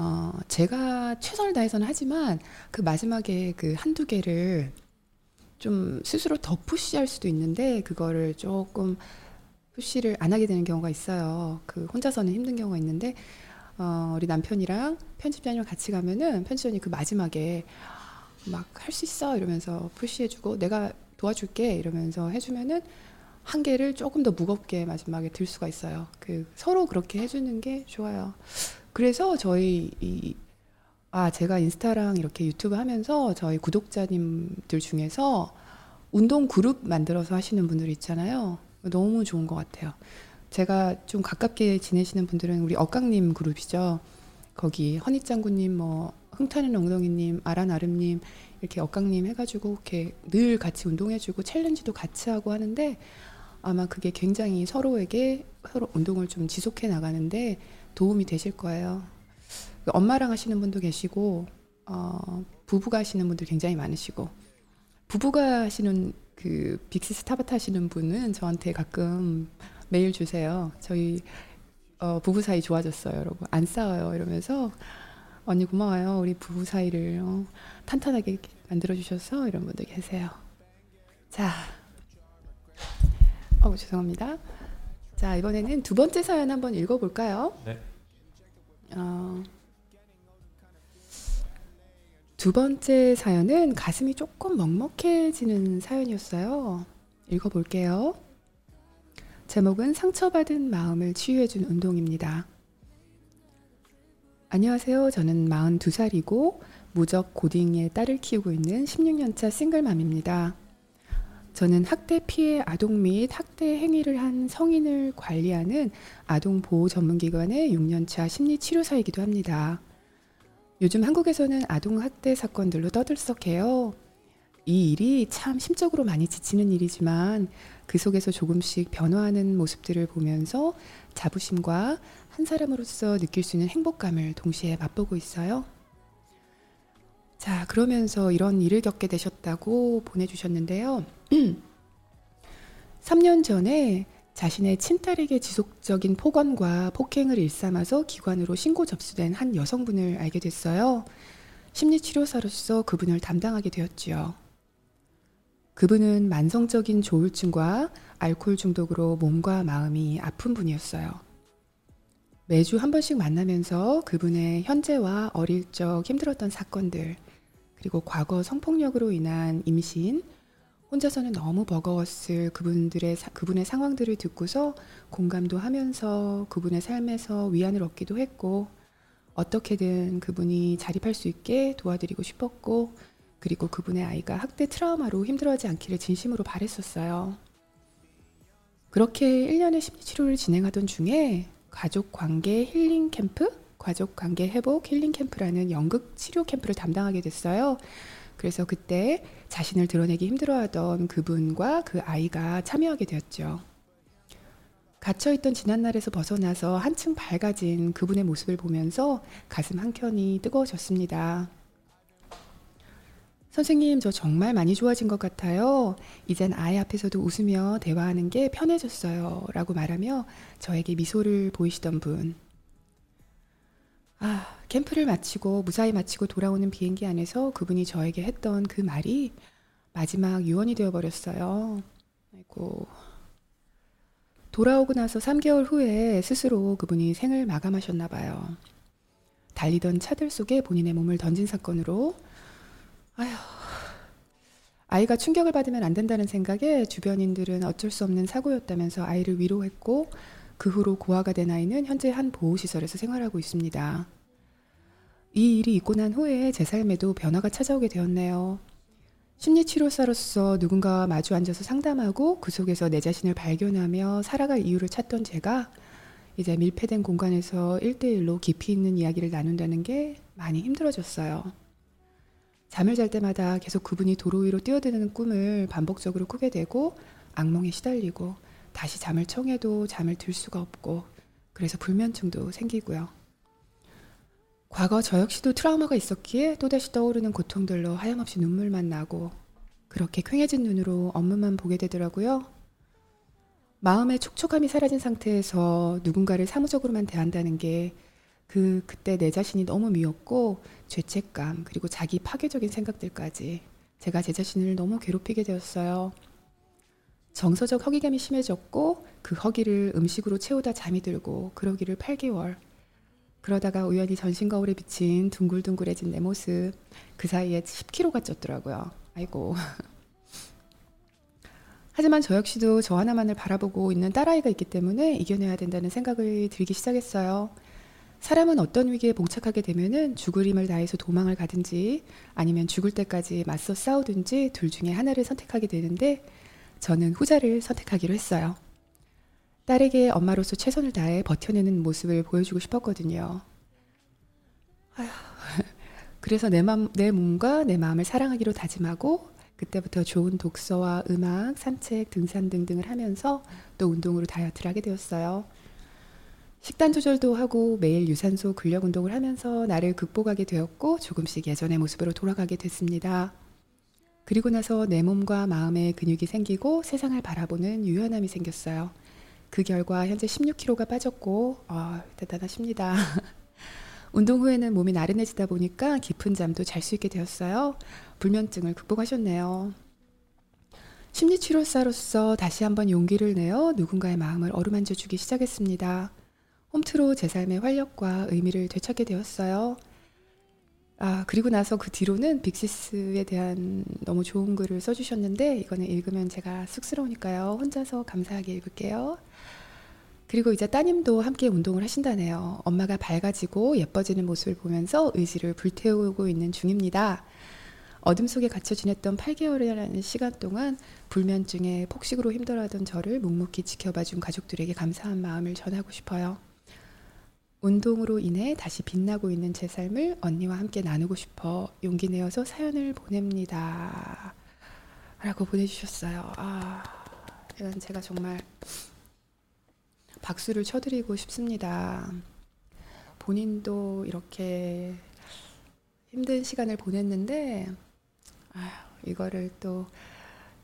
S1: 어, 제가 최선을 다해서는 하지만 그 마지막에 그 한두 개를 좀 스스로 더 push할 수도 있는데 그거를 조금 push를 안 하게 되는 경우가 있어요. 그 혼자서는 힘든 경우가 있는데 어, 우리 남편이랑 편집자님이랑 같이 가면은 편집자님 그 마지막에 막 할 수 있어 이러면서 푸시해주고 내가 도와줄게 이러면서 해주면은 한 개를 조금 더 무겁게 마지막에 들 수가 있어요. 그 서로 그렇게 해주는 게 좋아요. 그래서 저희 이 아, 제가 인스타랑 이렇게 유튜브 하면서 저희 구독자님들 중에서 운동 그룹 만들어서 하시는 분들 있잖아요. 너무 좋은 것 같아요. 제가 좀 가깝게 지내시는 분들은 우리 억강님 그룹이죠. 거기 허니짱구님, 뭐 흥타는 엉덩이님, 아란아름님 이렇게 억강님 해가지고 이렇게 늘 같이 운동해주고 챌린지도 같이 하고 하는데 아마 그게 굉장히 서로에게 서로 운동을 좀 지속해 나가는데 도움이 되실 거예요. 엄마랑 하시는 분도 계시고 어, 부부가 하시는 분들 굉장히 많으시고 부부가 하시는 그 빅시스 타바타 하시는 분은 저한테 가끔 메일 주세요. 저희 어, 부부 사이 좋아졌어요, 여러분. 안 싸워요 이러면서 언니 고마워요. 우리 부부 사이를 어, 탄탄하게 만들어 주셔서 이런 분들 계세요. 자, 어 죄송합니다. 자 이번에는 두 번째 사연 한번 읽어볼까요?
S2: 네.
S1: 어, 두 번째 사연은 가슴이 조금 먹먹해지는 사연이었어요. 읽어볼게요. 제목은 상처받은 마음을 치유해준 운동입니다. 안녕하세요. 저는 42살이고 무적 고딩의 딸을 키우고 있는 16년차 싱글맘입니다. 저는 학대 피해 아동 및 학대 행위를 한 성인을 관리하는 아동 보호 전문 기관의 6년차 심리 치료사이기도 합니다. 요즘 한국에서는 아동 학대 사건들로 떠들썩해요. 이 일이 참 심적으로 많이 지치는 일이지만 그 속에서 조금씩 변화하는 모습들을 보면서 자부심과 한 사람으로서 느낄 수 있는 행복감을 동시에 맛보고 있어요. 자, 그러면서 이런 일을 겪게 되셨다고 보내주셨는데요. 3년 전에 자신의 친딸에게 지속적인 폭언과 폭행을 일삼아서 기관으로 신고 접수된 한 여성분을 알게 됐어요. 심리치료사로서 그분을 담당하게 되었지요. 그분은 만성적인 조울증과 알코올 중독으로 몸과 마음이 아픈 분이었어요. 매주 한 번씩 만나면서 그분의 현재와 어릴 적 힘들었던 사건들, 그리고 과거 성폭력으로 인한 임신, 혼자서는 너무 버거웠을 그분들의 그분의 상황들을 듣고서 공감도 하면서 그분의 삶에서 위안을 얻기도 했고 어떻게든 그분이 자립할 수 있게 도와드리고 싶었고 그리고 그분의 아이가 학대 트라우마로 힘들어하지 않기를 진심으로 바랬었어요. 그렇게 1년의 심리 치료를 진행하던 중에 가족 관계 힐링 캠프, 가족 관계 회복 힐링 캠프라는 연극 치료 캠프를 담당하게 됐어요. 그래서 그때 자신을 드러내기 힘들어하던 그분과 그 아이가 참여하게 되었죠. 갇혀있던 지난날에서 벗어나서 한층 밝아진 그분의 모습을 보면서 가슴 한켠이 뜨거워졌습니다. 선생님, 저 정말 많이 좋아진 것 같아요. 이젠 아이 앞에서도 웃으며 대화하는 게 편해졌어요. 라고 말하며 저에게 미소를 보이시던 분. 아, 캠프를 마치고 무사히 마치고 돌아오는 비행기 안에서 그분이 저에게 했던 그 말이 마지막 유언이 되어 버렸어요. 아이고. 돌아오고 나서 3개월 후에 스스로 그분이 생을 마감하셨나 봐요. 달리던 차들 속에 본인의 몸을 던진 사건으로 아휴. 아이가 충격을 받으면 안 된다는 생각에 주변인들은 어쩔 수 없는 사고였다면서 아이를 위로했고 그 후로 고아가 된 아이는 현재 한 보호시설에서 생활하고 있습니다. 이 일이 있고 난 후에 제 삶에도 변화가 찾아오게 되었네요. 심리치료사로서 누군가와 마주 앉아서 상담하고 그 속에서 내 자신을 발견하며 살아갈 이유를 찾던 제가 이제 밀폐된 공간에서 1대1로 깊이 있는 이야기를 나눈다는 게 많이 힘들어졌어요. 잠을 잘 때마다 계속 그분이 도로 위로 뛰어드는 꿈을 반복적으로 꾸게 되고 악몽에 시달리고 다시 잠을 청해도 잠을 들 수가 없고 그래서 불면증도 생기고요. 과거 저 역시도 트라우마가 있었기에 또다시 떠오르는 고통들로 하염없이 눈물만 나고 그렇게 퀭해진 눈으로 업무만 보게 되더라고요. 마음의 촉촉함이 사라진 상태에서 누군가를 사무적으로만 대한다는 게 그 그때 내 자신이 너무 미웠고 죄책감 그리고 자기 파괴적인 생각들까지 제가 제 자신을 너무 괴롭히게 되었어요. 정서적 허기감이 심해졌고 그 허기를 음식으로 채우다 잠이 들고 그러기를 8개월. 그러다가 우연히 전신 거울에 비친 둥글둥글해진 내 모습 그 사이에 10kg가 쪘더라고요. 아이고. 하지만 저 역시도 저 하나만을 바라보고 있는 딸아이가 있기 때문에 이겨내야 된다는 생각을 들기 시작했어요. 사람은 어떤 위기에 봉착하게 되면은 죽을 힘을 다해서 도망을 가든지 아니면 죽을 때까지 맞서 싸우든지 둘 중에 하나를 선택하게 되는데 저는 후자를 선택하기로 했어요. 딸에게 엄마로서 최선을 다해 버텨내는 모습을 보여주고 싶었거든요. 그래서 내, 맘, 내 몸과 내 마음을 사랑하기로 다짐하고 그때부터 좋은 독서와 음악, 산책, 등산 등등을 하면서 또 운동으로 다이어트를 하게 되었어요. 식단 조절도 하고 매일 유산소 근력 운동을 하면서 나를 극복하게 되었고 조금씩 예전의 모습으로 돌아가게 됐습니다. 그리고 나서 내 몸과 마음에 근육이 생기고 세상을 바라보는 유연함이 생겼어요. 그 결과 현재 16kg가 빠졌고 어, 대단하십니다. 운동 후에는 몸이 나른해지다 보니까 깊은 잠도 잘 수 있게 되었어요. 불면증을 극복하셨네요. 심리치료사로서 다시 한번 용기를 내어 누군가의 마음을 어루만져 주기 시작했습니다. 홈트로 제 삶의 활력과 의미를 되찾게 되었어요. 아, 그리고 나서 그 뒤로는 빅시스에 대한 너무 좋은 글을 써주셨는데, 이거는 읽으면 제가 쑥스러우니까요. 혼자서 감사하게 읽을게요. 그리고 이제 따님도 함께 운동을 하신다네요. 엄마가 밝아지고 예뻐지는 모습을 보면서 의지를 불태우고 있는 중입니다. 어둠 속에 갇혀 지냈던 8개월이라는 시간 동안 불면증에 폭식으로 힘들어하던 저를 묵묵히 지켜봐준 가족들에게 감사한 마음을 전하고 싶어요. 운동으로 인해 다시 빛나고 있는 제 삶을 언니와 함께 나누고 싶어 용기 내어서 사연을 보냅니다. 라고 보내주셨어요. 아, 이건 제가 정말 박수를 쳐드리고 싶습니다. 본인도 이렇게 힘든 시간을 보냈는데, 아휴, 이거를 또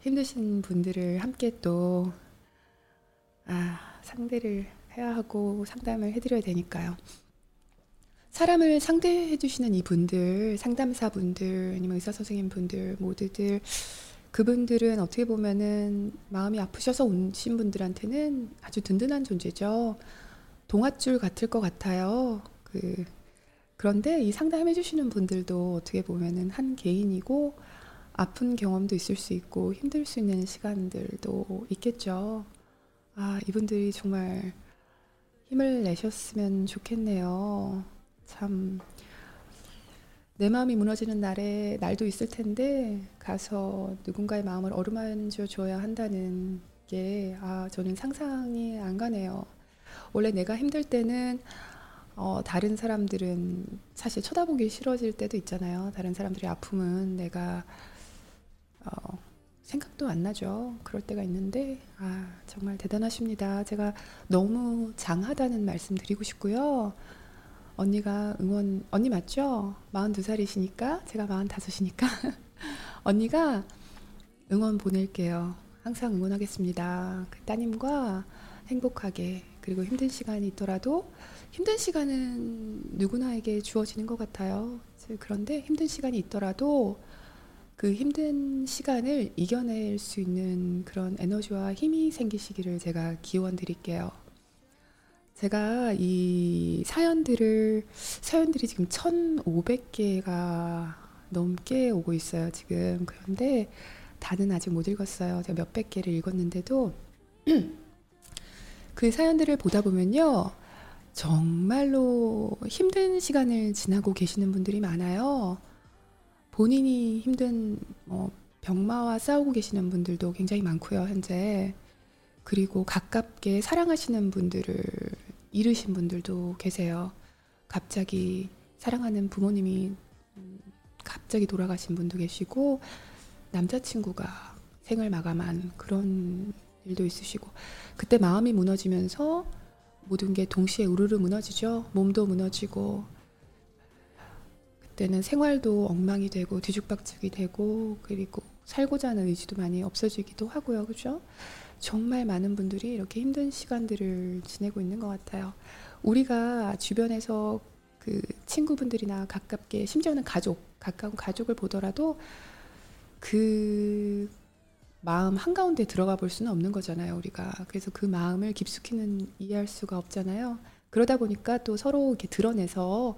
S1: 힘드신 분들을 함께 또, 아, 상대를 해야 하고 상담을 해드려야 되니까요. 사람을 상대해 주시는 이분들, 상담사 분들, 아니면 의사 선생님 분들, 모두들, 그분들은 어떻게 보면은 마음이 아프셔서 오신 분들한테는 아주 든든한 존재죠. 동아줄 같을 것 같아요. 그, 그런데 이 상담해 주시는 분들도 어떻게 보면은 한 개인이고, 아픈 경험도 있을 수 있고, 힘들 수 있는 시간들도 있겠죠. 아, 이분들이 정말 힘을 내셨으면 좋겠네요. 참, 내 마음이 무너지는 날에 날도 있을 텐데, 가서 누군가의 마음을 어루만져 줘야 한다는 게, 아, 저는 상상이 안 가네요. 원래 내가 힘들 때는, 어, 다른 사람들은 사실 쳐다보기 싫어질 때도 있잖아요. 다른 사람들의 아픔은 내가, 어, 생각도 안 나죠. 그럴 때가 있는데, 아, 정말 대단하십니다. 제가 너무 장하다는 말씀 드리고 싶고요. 언니가 응원, 언니 맞죠? 42살이시니까, 제가 45이니까. 언니가 응원 보낼게요. 항상 응원하겠습니다. 그 따님과 행복하게, 그리고 힘든 시간이 있더라도, 힘든 시간은 누구나에게 주어지는 것 같아요. 그런데 힘든 시간이 있더라도, 그 힘든 시간을 이겨낼 수 있는 그런 에너지와 힘이 생기시기를 제가 기원 드릴게요. 제가 이 사연들을, 사연들이 지금 1,500개가 넘게 오고 있어요, 지금. 그런데 다는 아직 못 읽었어요. 제가 몇백 개를 읽었는데도 그 사연들을 보다 보면요. 정말로 힘든 시간을 지나고 계시는 분들이 많아요. 본인이 힘든 뭐 병마와 싸우고 계시는 분들도 굉장히 많고요, 현재. 그리고 가깝게 사랑하시는 분들을 잃으신 분들도 계세요. 갑자기 사랑하는 부모님이 갑자기 돌아가신 분도 계시고 남자친구가 생을 마감한 그런 일도 있으시고 그때 마음이 무너지면서 모든 게 동시에 우르르 무너지죠. 몸도 무너지고 그때는 생활도 엉망이 되고 뒤죽박죽이 되고 그리고 살고자 하는 의지도 많이 없어지기도 하고요. 그죠? 정말 많은 분들이 이렇게 힘든 시간들을 지내고 있는 것 같아요. 우리가 주변에서 그 친구분들이나 가깝게 심지어는 가족, 가까운 가족을 보더라도 그 마음 한가운데 들어가 볼 수는 없는 거잖아요, 우리가. 그래서 그 마음을 깊숙이는 이해할 수가 없잖아요. 그러다 보니까 또 서로 이렇게 드러내서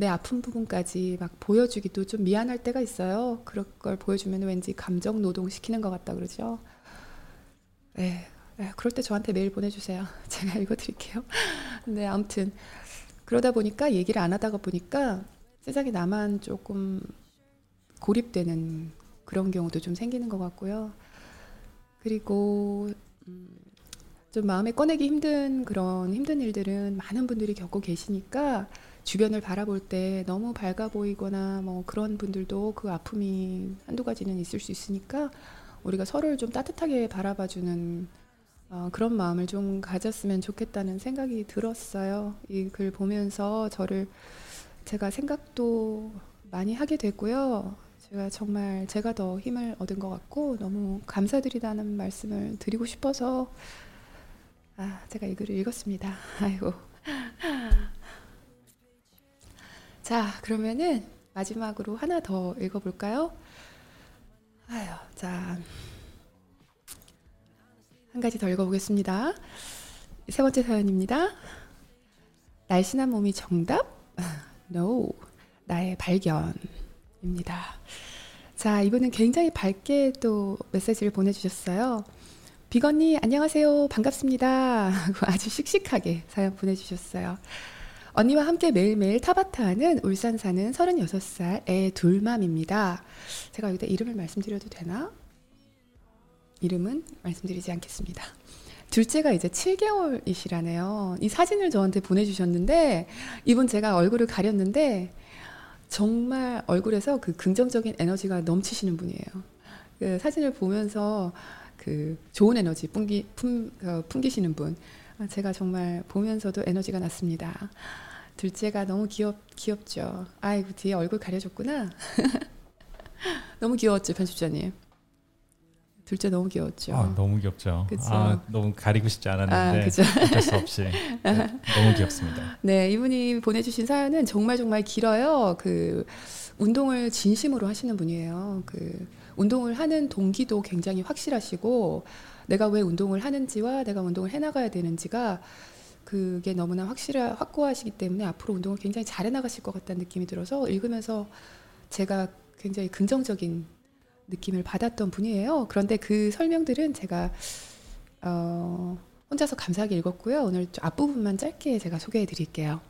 S1: 내 아픈 부분까지 막 보여주기도 좀 미안할 때가 있어요. 그럴 걸 보여주면 왠지 감정 노동 시키는 것 같다 그러죠. 에, 에, 그럴 때 저한테 메일 보내주세요. 제가 읽어드릴게요. 네, 아무튼 그러다 보니까 얘기를 안 하다가 보니까 세상에 나만 조금 고립되는 그런 경우도 좀 생기는 것 같고요. 그리고 음, 좀 마음에 꺼내기 힘든 그런 힘든 일들은 많은 분들이 겪고 계시니까 주변을 바라볼 때 너무 밝아 보이거나 뭐 그런 분들도 그 아픔이 한두 가지는 있을 수 있으니까 우리가 서로를 좀 따뜻하게 바라봐주는 어, 그런 마음을 좀 가졌으면 좋겠다는 생각이 들었어요. 이 글 보면서 저를 제가 생각도 많이 하게 됐고요. 제가 정말 제가 더 힘을 얻은 것 같고 너무 감사드리다는 말씀을 드리고 싶어서 아, 제가 이 글을 읽었습니다. 아이고. 자, 그러면은 마지막으로 하나 더 읽어볼까요? 아유, 자. 한 가지 더 읽어보겠습니다. 세 번째 사연입니다. 날씬한 몸이 정답? No. 나의 발견입니다. 자, 이분은 굉장히 밝게 또 메시지를 보내주셨어요. 비건님, 안녕하세요. 반갑습니다. 아주 씩씩하게 사연 보내주셨어요. 언니와 함께 매일매일 타바타 하는 울산 사는 36살 애 둘맘입니다. 제가 여기다 이름을 말씀드려도 되나? 이름은 말씀드리지 않겠습니다. 둘째가 이제 7개월이시라네요. 이 사진을 저한테 보내주셨는데, 이분 제가 얼굴을 가렸는데, 정말 얼굴에서 그 긍정적인 에너지가 넘치시는 분이에요. 그 사진을 보면서 그 좋은 에너지 풍기 품, 어, 풍기시는 분 아, 제가 정말 보면서도 에너지가 났습니다. 둘째가 너무 귀엽 귀엽죠. 아이고 뒤에 얼굴 가려졌구나. 너무 귀여웠죠 편집자님. 둘째 너무 귀여웠죠.
S2: 아, 너무 귀엽죠.
S1: 그쵸.
S2: 아, 너무 가리고 싶지
S1: 아,
S2: 않았는데
S1: 그죠.
S2: 어쩔 수 없이 네, 너무 귀엽습니다.
S1: 네, 이분이 보내주신 사연은 정말 정말 길어요. 그 운동을 진심으로 하시는 분이에요. 그 운동을 하는 동기도 굉장히 확실하시고 내가 왜 운동을 하는지와 내가 운동을 해나가야 되는지가 그게 너무나 확실하 확고하시기 때문에 앞으로 운동을 굉장히 잘 해 나가실 것 같다는 느낌이 들어서 읽으면서 제가 굉장히 긍정적인 느낌을 받았던 분이에요. 그런데 그 설명들은 제가 어, 혼자서 감사하게 읽었고요. 오늘 좀 앞부분만 짧게 제가 소개해 드릴게요.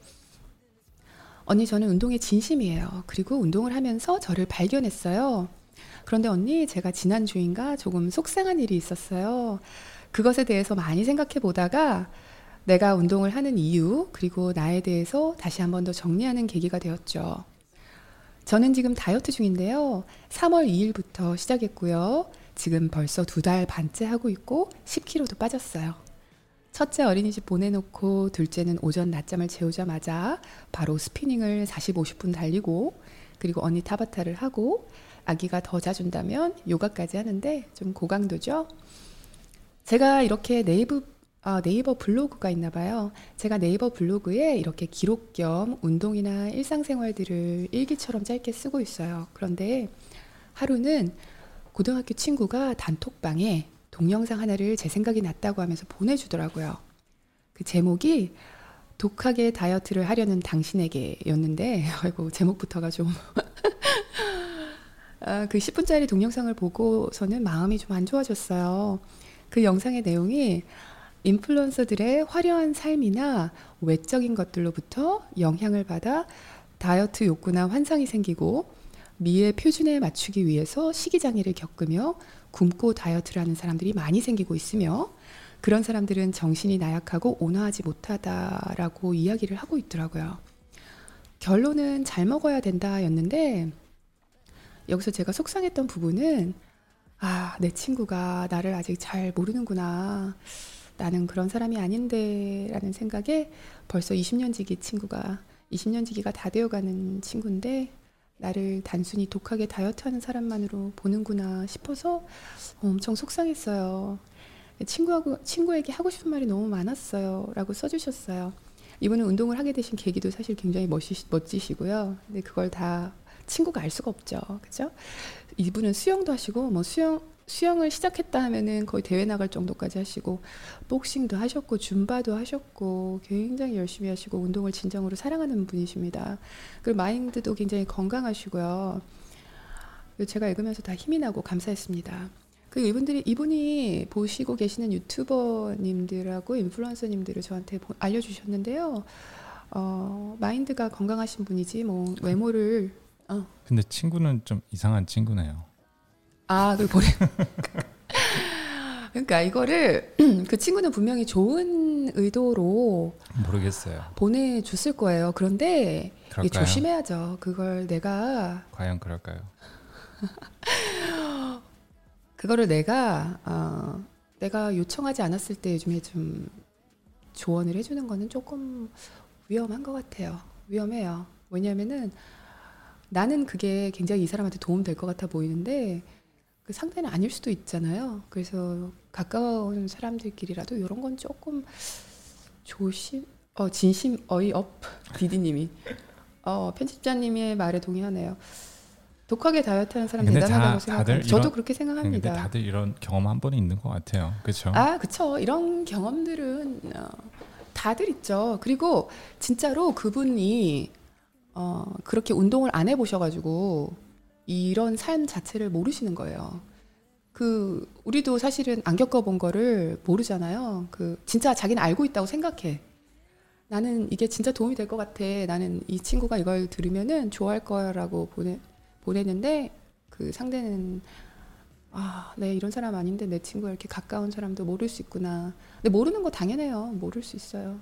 S1: 언니, 저는 운동에 진심이에요. 그리고 운동을 하면서 저를 발견했어요. 그런데 언니, 제가 지난주인가 조금 속상한 일이 있었어요. 그것에 대해서 많이 생각해 보다가 내가 운동을 하는 이유, 그리고 나에 대해서 다시 한 번 더 정리하는 계기가 되었죠. 저는 지금 다이어트 중인데요. 3월 2일부터 시작했고요. 지금 벌써 두 달 반째 하고 있고 10kg도 빠졌어요. 첫째 어린이집 보내놓고 둘째는 오전 낮잠을 재우자마자 바로 스피닝을 40, 50분 달리고 그리고 언니 타바타를 하고 아기가 더 자준다면 요가까지 하는데 좀 고강도죠. 제가 이렇게 네이버 아, 네이버 블로그가 있나 봐요. 제가 네이버 블로그에 이렇게 기록 겸 운동이나 일상생활들을 일기처럼 짧게 쓰고 있어요. 그런데 하루는 고등학교 친구가 단톡방에 동영상 하나를 제 생각이 났다고 하면서 보내주더라고요. 그 제목이 독하게 다이어트를 하려는 당신에게였는데, 아이고, 제목부터가 좀. 아, 그 10분짜리 동영상을 보고서는 마음이 좀 안 좋아졌어요. 그 영상의 내용이 인플루언서들의 화려한 삶이나 외적인 것들로부터 영향을 받아 다이어트 욕구나 환상이 생기고 미의 표준에 맞추기 위해서 식이장애를 겪으며 굶고 다이어트를 하는 사람들이 많이 생기고 있으며 그런 사람들은 정신이 나약하고 온화하지 못하다라고 이야기를 하고 있더라고요. 결론은 잘 먹어야 된다였는데 여기서 제가 속상했던 부분은 아, 내 친구가 나를 아직 잘 모르는구나. 나는 그런 사람이 아닌데 라는 생각에 벌써 20년 지기 친구가 20년 지기가 다 되어가는 친구인데 나를 단순히 독하게 다이어트 하는 사람만으로 보는구나 싶어서 엄청 속상했어요. 친구하고, 친구에게 하고 싶은 말이 너무 많았어요. 라고 써주셨어요. 이분은 운동을 하게 되신 계기도 사실 굉장히 멋지, 멋지시고요. 근데 그걸 다 친구가 알 수가 없죠. 그죠? 이분은 수영도 하시고, 뭐 수영, 수영을 시작했다 하면은 거의 대회 나갈 정도까지 하시고, 복싱도 하셨고, 줌바도 하셨고, 굉장히 열심히 하시고, 운동을 진정으로 사랑하는 분이십니다. 그리고 마인드도 굉장히 건강하시고요. 제가 읽으면서 다 힘이 나고 감사했습니다. 그 이분들이 이분이 보시고 계시는 유튜버님들하고 인플루언서님들을 저한테 보, 알려주셨는데요. 어, 마인드가 건강하신 분이지 뭐 외모를 어.
S2: 근데 친구는 좀 이상한 친구네요.
S1: 아, 그 보내. 그러니까 이거를 그 친구는 분명히 좋은 의도로
S2: 모르겠어요.
S1: 보내줬을 거예요. 그런데? 조심해야죠. 그걸 내가
S2: 과연 그럴까요?
S1: 그거를 내가 어, 내가 요청하지 않았을 때 요즘에 좀 조언을 해주는 거는 조금 위험한 것 같아요. 위험해요. 왜냐하면은 나는 그게 굉장히 이 사람한테 도움 될 것 같아 보이는데 그 상대는 아닐 수도 있잖아요. 그래서 가까운 사람들끼리라도 이런 건 조금 조심, 어 진심 어이업 디디님이 어 편집자님의 말에 동의하네요. 독하게 다이어트하는 사람
S2: 근데
S1: 대단하다고
S2: 다-
S1: 생각합니다. 저도
S2: 이런-
S1: 그렇게
S2: 근데
S1: 생각합니다.
S2: 다들 이런 경험 한 번은 있는 것 같아요. 그렇죠?
S1: 아, 그쵸. 이런 경험들은 어, 다들 있죠. 그리고 진짜로 그분이 어, 그렇게 운동을 안 해보셔가지고 이런 삶 자체를 모르시는 거예요. 그 우리도 사실은 안 겪어본 거를 모르잖아요. 그 진짜 자기는 알고 있다고 생각해. 나는 이게 진짜 도움이 될 것 같아. 나는 이 친구가 이걸 들으면은 좋아할 거야라고 보내 보내는데 그 상대는 아, 네 이런 사람 아닌데 내 친구가 이렇게 가까운 사람도 모를 수 있구나. 근데 모르는 거 당연해요. 모를 수 있어요.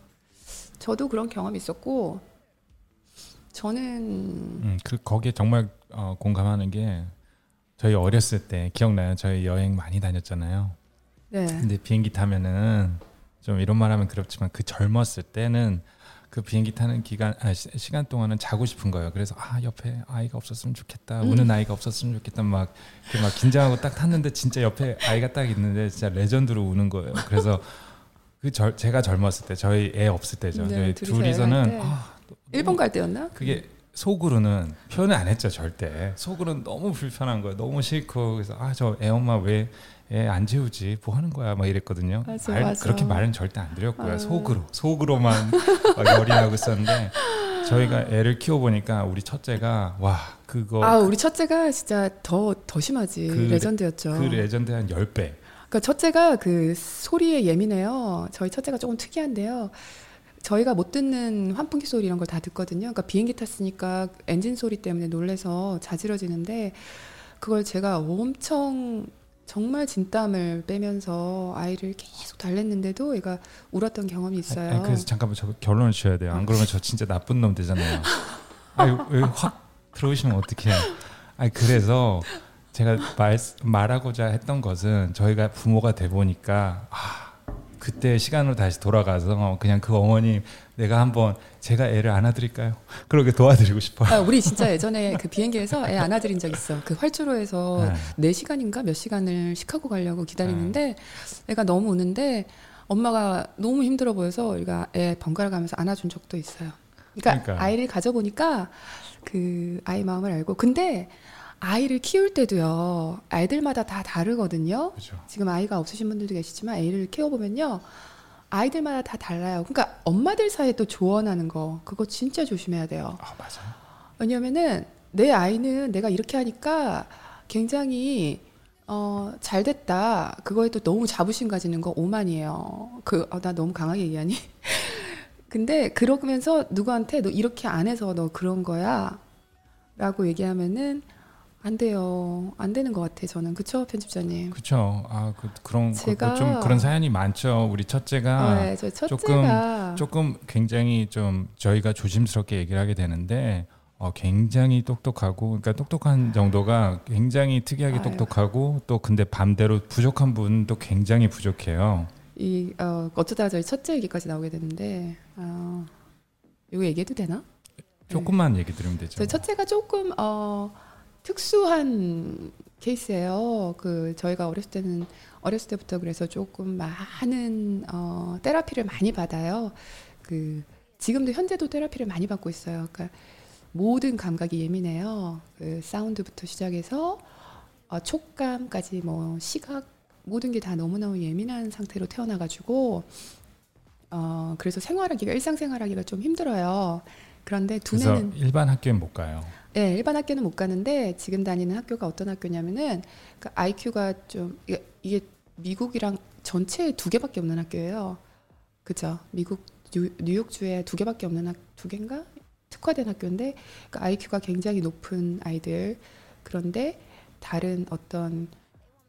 S1: 저도 그런 경험이 있었고 저는
S2: 음, 그 거기에 정말 어, 공감하는 게 저희 어렸을 때 기억나요? 저희 여행 많이 다녔잖아요.
S1: 네.
S2: 근데 비행기 타면은 좀 이런 말하면 그렇지만 그 젊었을 때는 그 비행기 타는 기간 아, 시, 시간 동안은 자고 싶은 거예요. 그래서 아 옆에 아이가 없었으면 좋겠다,
S1: 음.
S2: 우는 아이가 없었으면 좋겠다 막 이렇게 막 긴장하고 딱 탔는데 진짜 옆에 아이가 딱 있는데 진짜 레전드로 우는 거예요. 그래서 그 절, 제가 젊었을 때 저희 애 없을 때죠.
S1: 네,
S2: 저희
S1: 둘이서
S2: 둘이서는. 아,
S1: 일본 갈 때였나?
S2: 그게 속으로는 표현을 안 했죠 절대 속으로는 너무 불편한 거예요 너무 싫고 그래서 아 저 애 엄마 왜 애 안 재우지 뭐 하는 거야 막 이랬거든요
S1: 맞아,
S2: 말,
S1: 맞아.
S2: 그렇게 말은 절대 안 드렸고요
S1: 아.
S2: 속으로 속으로만 막 열이 나고 있었는데 저희가 애를 키워 보니까 우리 첫째가 와 그거
S1: 아 우리 첫째가 진짜 더더 심하지
S2: 그
S1: 레전드였죠.
S2: 그 레전드 한 10배
S1: 그러니까 첫째가 그 소리에 예민해요. 저희 첫째가 조금 특이한데요. 저희가 못 듣는 환풍기 소리 이런 걸 다 듣거든요. 그러니까 비행기 탔으니까 엔진 소리 때문에 놀래서 자지러지는데 그걸 제가 엄청 정말 진땀을 빼면서 아이를 계속 달랬는데도 얘가 울었던 경험이 있어요.
S2: 아니, 그래서 잠깐만 저 결론을 지어야 돼요. 안 그러면 저 진짜 나쁜 놈 되잖아요. 아니 왜확 들어오시면 어떡해. 아니 그래서 제가 말, 말하고자 했던 것은 저희가 부모가 돼 보니까 아 그때 시간으로 다시 돌아가서 그냥 그 어머님 내가 한번 제가 애를 안아드릴까요? 그렇게 도와드리고 싶어요.
S1: 아, 우리 진짜 예전에 그 비행기에서 애 안아드린 적 있어. 그 활주로에서
S2: 네.
S1: 4시간인가 몇 시간을 시카고 가려고 기다리는데 애가 너무 우는데 엄마가 너무 힘들어 보여서 우리가 애 번갈아 가면서 안아준 적도 있어요. 그러니까
S2: 그러니까요.
S1: 아이를 가져보니까 그 아이 마음을 알고 근데 아이를 키울 때도요 아이들마다 다 다르거든요.
S2: 그렇죠.
S1: 지금 아이가 없으신 분들도 계시지만 애를 키워보면요 아이들마다 다 달라요. 그러니까 엄마들 사이에 또 조언하는 거 그거 진짜 조심해야 돼요.
S2: 아 맞아요.
S1: 왜냐면은 내 아이는 내가 이렇게 하니까 굉장히 어, 잘 됐다. 그거에 또 너무 자부심 가지는 거 오만이에요. 그, 어, 나 너무 강하게 얘기하니? 근데 그러면서 누구한테 너 이렇게 안 해서 너 그런 거야? 라고 얘기하면은 안 돼요. 안 되는 것 같아, 저는. 그쵸, 편집자님?
S2: 그렇죠. 아 그, 그런 거-
S1: 제가-
S2: 좀 그런 사연이 많죠. 우리 첫째가
S1: 네, 저 첫째가.
S2: 조금 굉장히 좀 저희가 조심스럽게 얘기를 하게 되는데 어, 굉장히 똑똑하고 그러니까 똑똑한 정도가 굉장히 특이하게
S1: 아유.
S2: 똑똑하고 또 근데 반대로 부족한 부분도 굉장히 부족해요.
S1: 이, 어, 어쩌다 저희 첫째 얘기까지 나오게 되는데, 어, 이거 얘기해도 되나?
S2: 조금만 얘기 드리면 되죠.
S1: 저희 첫째가 조금 어, 특수한 케이스예요. 그 저희가 어렸을 때는 어렸을 때부터 그래서 조금 많은 어, 테라피를 많이 받아요. 그 지금도 현재도 테라피를 많이 받고 있어요. 그러니까 모든 감각이 예민해요. 그 사운드부터 시작해서 어, 촉감까지 뭐 시각 모든 게 다 너무너무 예민한 상태로 태어나가지고 어 그래서 생활하기가 일상생활하기가 좀 힘들어요. 그런데 두뇌는
S2: 일반 학교엔 못 가요.
S1: 네, 일반 학교는 못 가는데 지금 다니는 학교가 어떤 학교냐면은 그 IQ가 좀 이게, 이게 미국이랑 전체에 두 개밖에 없는 학교예요. 그죠? 미국 뉴, 뉴욕 주에 두 개밖에 없는 학, 두 개인가 특화된 학교인데 그 IQ가 굉장히 높은 아이들 그런데 다른 어떤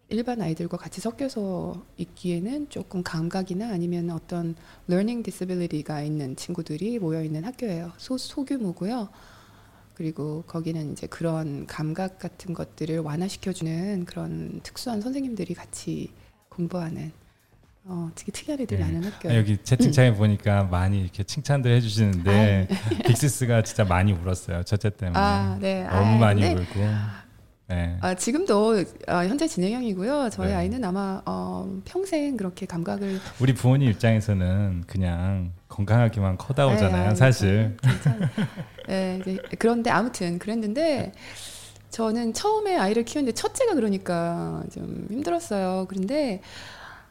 S1: 일반 아이들과 같이 섞여서 있기에는 조금 감각이나 아니면 어떤 learning disability가 있는 친구들이 모여 있는 학교예요. 소, 소규모고요. 그리고 거기는 이제 그런 감각 같은 것들을 완화시켜주는 그런 특수한 선생님들이 같이 공부하는 어, 되게 특이한 애들이
S2: 네.
S1: 많은
S2: 아,
S1: 학교예요.
S2: 여기 채팅창에 보니까 많이 이렇게 칭찬들 해주시는데 빅시스가 진짜 많이 울었어요. 첫째 때문에
S1: 아, 네.
S2: 너무
S1: 아,
S2: 많이 울고. 네.
S1: 아, 지금도 어, 현재 진행형이고요. 저희
S2: 네.
S1: 아이는 아마 어, 평생 그렇게 감각을
S2: 우리 부모님 입장에서는 그냥 건강하게만 커다 오잖아요,
S1: 네,
S2: 사실.
S1: 네, 그런데 아무튼 그랬는데 저는 처음에 아이를 키우는데 첫째가 그러니까 좀 힘들었어요. 그런데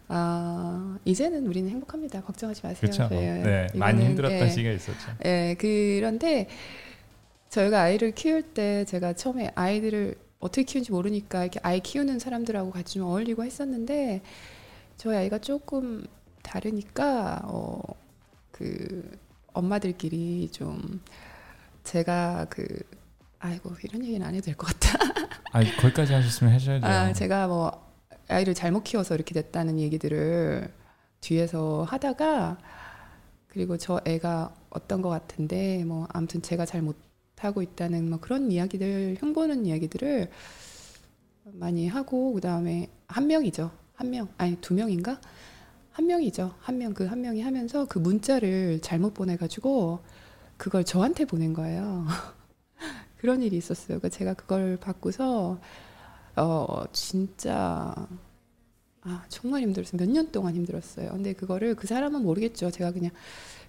S1: 아 이제는 우리는 행복합니다. 걱정하지 마세요.
S2: 그렇죠.
S1: 저희,
S2: 네, 많이
S1: 이거는,
S2: 힘들었던
S1: 예,
S2: 시기가 있었죠.
S1: 예, 그런데 저희가 아이를 키울 때 제가 처음에 아이들을 어떻게 키우는지 모르니까 이렇게 아이 키우는 사람들하고 같이 좀 어울리고 했었는데 저희 아이가 조금 다르니까 어, 그 엄마들끼리 좀 제가 그 아이고 이런 얘기는 안 해도 될 것 같다.
S2: 아, 거기까지 하셨으면 하셔야죠.
S1: 아, 제가 뭐 아이를 잘못 키워서 이렇게 됐다는 얘기들을 뒤에서 하다가 그리고 저 애가 어떤 것 같은데 뭐 아무튼 제가 잘 못 하고 있다는 뭐 그런 이야기들 흉보는 이야기들을 많이 하고 그다음에 한 명이죠. 한 명. 아니 두 명인가? 한 명이죠. 한 명 그한 명이 하면서 그 문자를 잘못 보내 가지고 그걸 저한테 보낸 거예요. 그런 일이 있었어요. 그러니까 제가 그걸 받고서 어 진짜 아 정말 힘들었어요. 몇 년 동안 힘들었어요. 근데 그거를 그 사람은 모르겠죠. 제가 그냥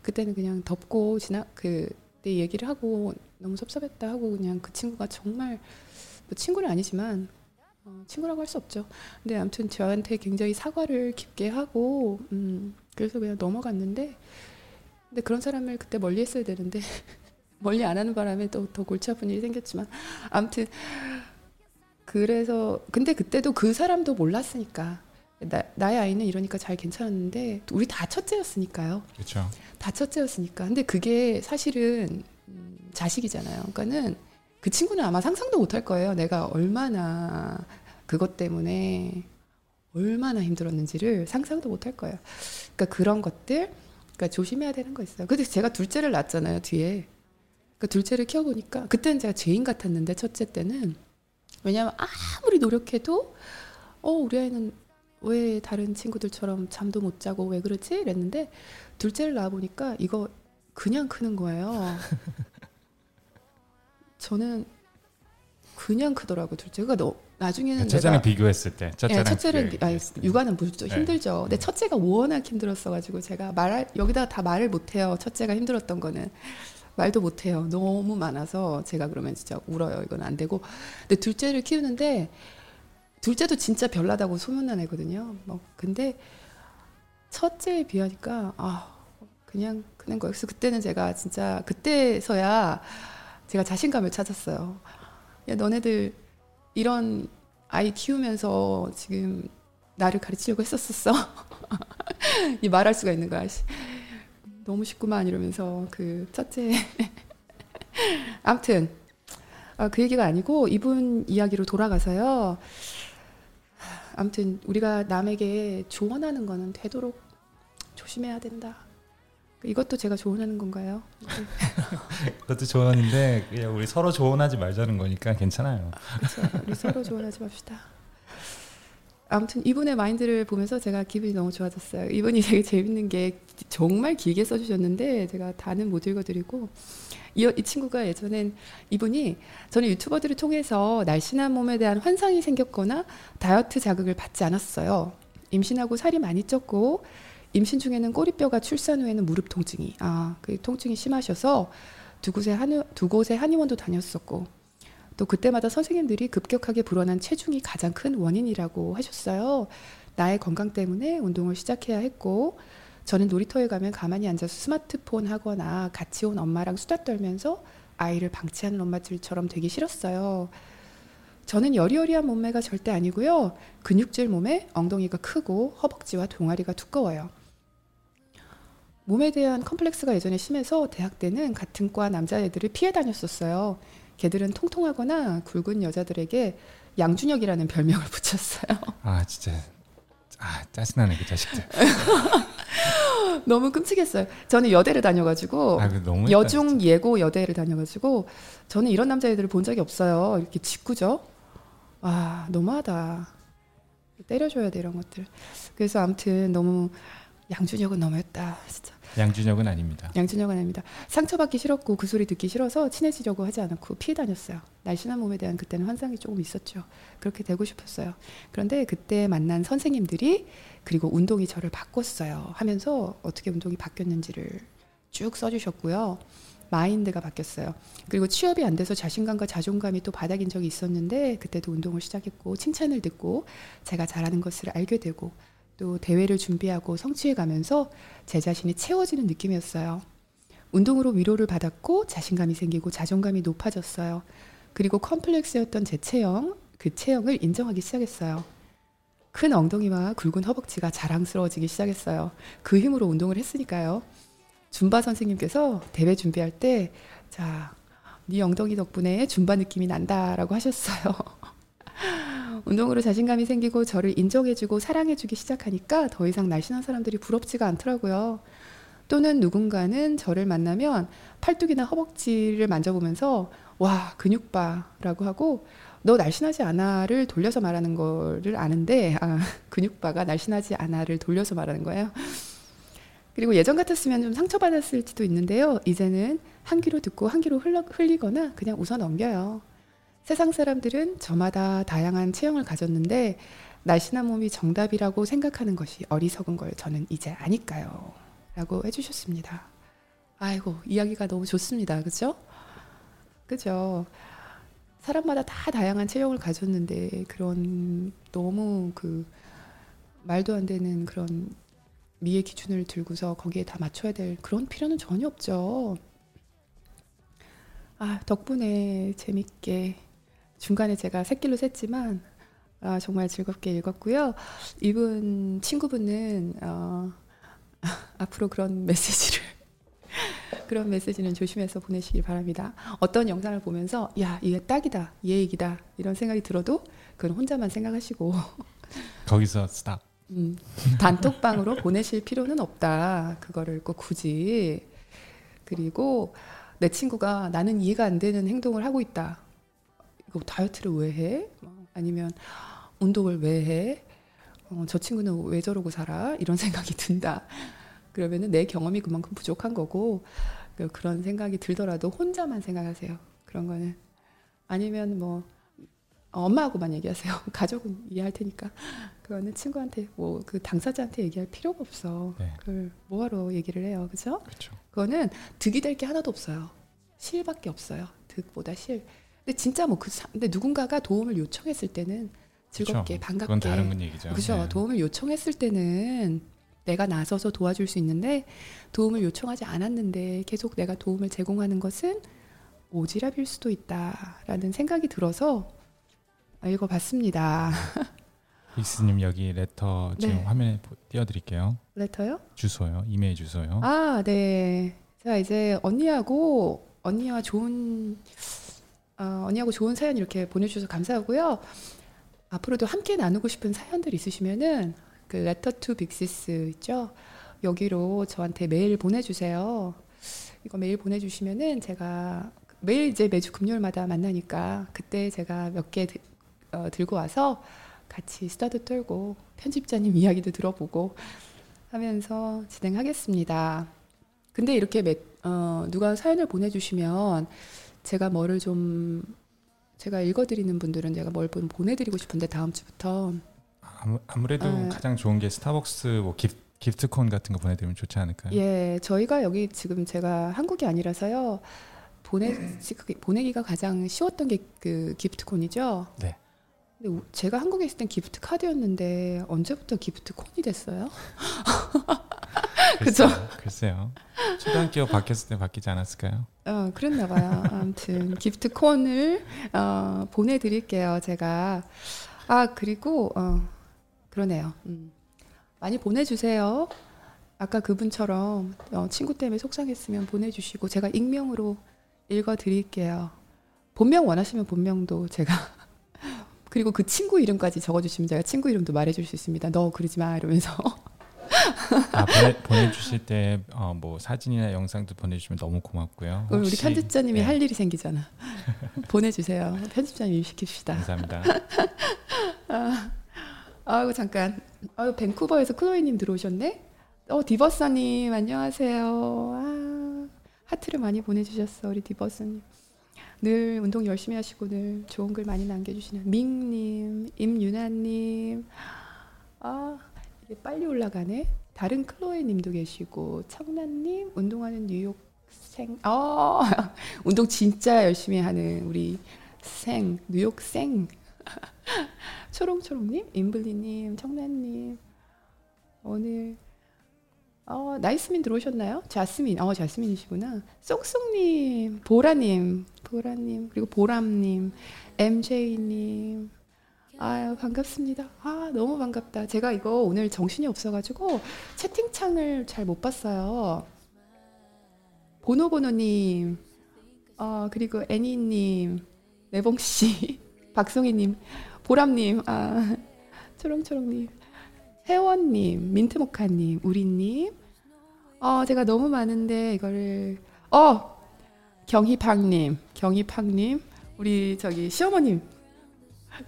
S1: 그때는 그냥 덮고 지나 그 때 얘기를 하고 너무 섭섭했다 하고 그냥 그 친구가 정말 뭐 친구는 아니지만 어, 친구라고 할 수 없죠. 근데 아무튼 저한테 굉장히 사과를 깊게 하고 음, 그래서 그냥 넘어갔는데 근데 그런 사람을 그때 멀리 했어야 되는데 멀리 안 하는 바람에 또 더 골치 아픈 일이 생겼지만 아무튼 그래서 근데 그때도 그 사람도 몰랐으니까 나, 나의 아이는 이러니까 잘 괜찮았는데 우리 다 첫째였으니까요.
S2: 그렇죠.
S1: 다 첫째였으니까. 근데 그게 사실은 음, 자식이잖아요. 그러니까는 그 친구는 아마 상상도 못할 거예요. 내가 얼마나 그것 때문에 얼마나 힘들었는지를 상상도 못할 거예요. 그러니까 그런 것들, 그러니까 조심해야 되는 거 있어요. 근데 제가 둘째를 낳았잖아요, 뒤에. 그러니까 둘째를 키워보니까 그때는 제가 죄인 같았는데 첫째 때는 왜냐하면 아무리 노력해도 어 우리 아이는 왜 다른 친구들처럼 잠도 못 자고 왜 그러지? 이랬는데 둘째를 낳아 보니까 이거 그냥 크는 거예요. 저는 그냥 크더라고 둘째가 너 나중에는
S2: 첫째랑
S1: 내가
S2: 비교했을 때 첫째랑
S1: 예, 첫째를 아니,
S2: 때.
S1: 육아는 무조
S2: 네.
S1: 힘들죠. 근데 첫째가 워낙 힘들었어가지고 제가 말 여기다가 다 말을 못해요. 첫째가 힘들었던 거는 말도 못해요. 너무 많아서 제가 그러면 진짜 울어요. 이건 안 되고. 근데 둘째를 키우는데 둘째도 진짜 별나다고 소문난 애거든요. 뭐 근데 첫째에 비하니까 아 그냥 그냥 거예요. 그래서 그때는 제가 진짜 그때서야 제가 자신감을 찾았어요. 야 너네들 이런 아이 키우면서 지금 나를 가르치려고 했었었어. 이 말할 수가 있는 거야. 씨. 너무 쉽구만 이러면서 그 첫째. 아무튼 아, 그 얘기가 아니고 이분 이야기로 돌아가서요. 아무튼 우리가 남에게 조언하는 거는 되도록 조심해야 된다. 이것도 제가 조언하는 건가요?
S2: 그것도 조언인데 그냥 우리 서로 조언하지 말자는 거니까 괜찮아요.
S1: 그렇죠. 우리 서로 조언하지 맙시다. 아무튼 이분의 마인드를 보면서 제가 기분이 너무 좋아졌어요. 이분이 되게 재밌는 게 정말 길게 써주셨는데 제가 다는 못 읽어드리고 이, 이 친구가 예전엔 이분이 저는 유튜버들을 통해서 날씬한 몸에 대한 환상이 생겼거나 다이어트 자극을 받지 않았어요. 임신하고 살이 많이 쪘고 임신 중에는 꼬리뼈가 출산 후에는 무릎 통증이 아 그 통증이 심하셔서 두 곳에 한두 곳에 한의원도 다녔었고 또 그때마다 선생님들이 급격하게 불어난 체중이 가장 큰 원인이라고 하셨어요. 나의 건강 때문에 운동을 시작해야 했고 저는 놀이터에 가면 가만히 앉아서 스마트폰 하거나 같이 온 엄마랑 수다 떨면서 아이를 방치하는 엄마들처럼 되기 싫었어요. 저는 여리여리한 몸매가 절대 아니고요. 근육질 몸에 엉덩이가 크고 허벅지와 동아리가 두꺼워요. 몸에 대한 컴플렉스가 예전에 심해서 대학 때는 같은 과 남자애들을 피해 다녔었어요. 걔들은 통통하거나 굵은 여자들에게 양준혁이라는 별명을 붙였어요.
S2: 아 진짜 아 짜증나네 그 자식들.
S1: 너무 끔찍했어요. 저는 여대를 다녀가지고
S2: 아,
S1: 여중 예고 여대를 다녀가지고 저는 이런 남자애들을 본 적이 없어요. 이렇게 짓궂죠? 아 너무하다. 때려줘야 돼 이런 것들. 그래서 아무튼 너무 양준혁은 너무했다 진짜.
S2: 양준혁은 아닙니다.
S1: 양준혁은 아닙니다. 상처받기 싫었고 그 소리 듣기 싫어서 친해지려고 하지 않았고 피해 다녔어요. 날씬한 몸에 대한 그때는 환상이 조금 있었죠. 그렇게 되고 싶었어요. 그런데 그때 만난 선생님들이 그리고 운동이 저를 바꿨어요. 하면서 어떻게 운동이 바뀌었는지를 쭉 써주셨고요. 마인드가 바뀌었어요. 그리고 취업이 안 돼서 자신감과 자존감이 또 바닥인 적이 있었는데 그때도 운동을 시작했고 칭찬을 듣고 제가 잘하는 것을 알게 되고 또 대회를 준비하고 성취해 가면서 제 자신이 채워지는 느낌이었어요. 운동으로 위로를 받았고 자신감이 생기고 자존감이 높아졌어요. 그리고 컴플렉스였던 제 체형, 그 체형을 인정하기 시작했어요. 큰 엉덩이와 굵은 허벅지가 자랑스러워지기 시작했어요. 그 힘으로 운동을 했으니까요. 줌바 선생님께서 대회 준비할 때, 자, 네 엉덩이 덕분에 줌바 느낌이 난다라고 하셨어요. 운동으로 자신감이 생기고 저를 인정해주고 사랑해주기 시작하니까 더 이상 날씬한 사람들이 부럽지가 않더라고요. 또는 누군가는 저를 만나면 팔뚝이나 허벅지를 만져보면서 와 근육바라고 하고 너 날씬하지 않아를 돌려서 말하는 거를 아는데 아, 근육바가 날씬하지 않아를 돌려서 말하는 거예요. 그리고 예전 같았으면 좀 상처받았을지도 있는데요. 이제는 한 귀로 듣고 한 귀로 흘러, 흘리거나 그냥 웃어 넘겨요. 세상 사람들은 저마다 다양한 체형을 가졌는데 날씬한 몸이 정답이라고 생각하는 것이 어리석은 걸 저는 이제 아니까요. 라고 해주셨습니다. 아이고, 이야기가 너무 좋습니다. 그죠? 그죠? 사람마다 다 다양한 체형을 가졌는데 그런 너무 그 말도 안 되는 그런 미의 기준을 들고서 거기에 다 맞춰야 될 그런 필요는 전혀 없죠. 아, 덕분에 재밌게 중간에 제가 새길로 샜지만 아, 정말 즐겁게 읽었고요. 이분 친구분은 어, 앞으로 그런 메시지를 그런 메시지는 조심해서 보내시길 바랍니다. 어떤 영상을 보면서 야 이게 딱이다, 얘 얘기다 이런 생각이 들어도 그건 혼자만 생각하시고
S2: 거기서 스탑.
S1: 음, 단톡방으로 보내실 필요는 없다. 그거를 꼭 굳이 그리고 내 친구가 나는 이해가 안 되는 행동을 하고 있다. 이거 다이어트를 왜 해? 아니면 운동을 왜 해? 어, 저 친구는 왜 저러고 살아? 이런 생각이 든다. 그러면은 내 경험이 그만큼 부족한 거고 그 그런 생각이 들더라도 혼자만 생각하세요. 그런 거는 아니면 뭐 어, 엄마하고만 얘기하세요. 가족은 이해할 테니까 그거는 친구한테 뭐 그 당사자한테 얘기할 필요가 없어.
S2: 네.
S1: 그걸 뭐하러 얘기를 해요, 그죠? 그거는 득이 될 게 하나도 없어요. 실밖에 없어요. 득보다 실. 근데 진짜 뭐 그 근데 누군가가 도움을 요청했을 때는 즐겁게
S2: 그렇죠.
S1: 반갑게
S2: 그건 다른 얘기죠.
S1: 그죠.
S2: 네.
S1: 도움을 요청했을 때는 내가 나서서 도와줄 수 있는데 도움을 요청하지 않았는데 계속 내가 도움을 제공하는 것은 오지랖일 수도 있다라는 생각이 들어서 읽어봤습니다.
S2: 익스님 여기 레터 지금
S1: 네.
S2: 화면에 보- 띄워드릴게요.
S1: 레터요?
S2: 주소요, 이메일 주소요.
S1: 아, 네. 자, 이제 언니하고 언니와 좋은 어, 언니하고 좋은 사연 이렇게 보내주셔서 감사하고요. 앞으로도 함께 나누고 싶은 사연들 있으시면은 그 Letter to Bigsis 있죠? 여기로 저한테 메일 보내주세요. 이거 메일 보내주시면은 제가 매일 이제 매주 금요일마다 만나니까 그때 제가 몇개 어, 들고 와서 같이 수다도 떨고 편집자님 이야기도 들어보고 하면서 진행하겠습니다. 근데 이렇게 매, 어, 누가 사연을 보내주시면 제가 뭐를 좀 제가 읽어드리는 분들은 제가 뭘좀 보내드리고 싶은데 다음 주부터
S2: 아무, 아무래도
S1: 네.
S2: 가장 좋은 게 스타벅스 뭐 기, 기프트콘 같은 거 보내드리면 좋지 않을까요?
S1: 예 저희가 여기 지금 제가 한국이 아니라서요 보내 보내기가 가장 쉬웠던 게 그 기프트콘이죠.
S2: 네.
S1: 근데 우- 제가 한국에 있을 땐 기프트 카드였는데 언제부터 기프트콘이 됐어요? 그죠?
S2: 글쎄요. 글쎄요. 초등학교 바뀌었을 때 바뀌지 않았을까요?
S1: 어, 그랬나 봐요. 아무튼 기프트콘을 어, 보내드릴게요. 제가 아 그리고 어, 그러네요. 음. 많이 보내주세요. 아까 그분처럼 어, 친구 때문에 속상했으면 보내주시고 제가 익명으로 읽어드릴게요. 본명 원하시면 본명도 제가 그리고 그 친구 이름까지 적어주시면 제가 친구 이름도 말해줄 수 있습니다. 너 그러지 마 이러면서
S2: 아, 보내, 보내 주실 때뭐 사진이나 영상도 보내주시면 너무 고맙고요.
S1: 우리 편집자님이
S2: 네,
S1: 할 일이 생기잖아. 보내주세요. 편집자님 일 시킵시다.
S2: 감사합니다.
S1: 아이고 잠깐. 아유 밴쿠버에서 클로이님 들어오셨네. 어 디버서님 안녕하세요. 아, 하트를 많이 보내주셨어 우리 디버서님. 늘 운동 열심히 하시고 늘 좋은 글 많이 남겨주시는 밍님, 임유나님. 아 빨리 올라가네. 다른 클로이님도 계시고 청란님, 운동하는 뉴욕생. 어 운동 진짜 열심히 하는 우리 생 뉴욕생. 초롱초롱님, 임블리님, 청란님 오늘 어 나이스민 들어오셨나요? 자스민, 어 자스민이시구나. 쏙쏙님, 보라님, 보라님 그리고 보람님, MJ님. 아유 반갑습니다. 아 너무 반갑다. 제가 이거 오늘 정신이 없어가지고 채팅창을 잘 못 봤어요. 보노보노님, 어 그리고 애니님, 내봉 씨, 박송희님, 보람님, 아 초롱초롱님, 혜원님, 민트모카님, 우리님. 어 제가 너무 많은데 이거를 어 경희팡님, 경희팡님, 우리 저기 시어머님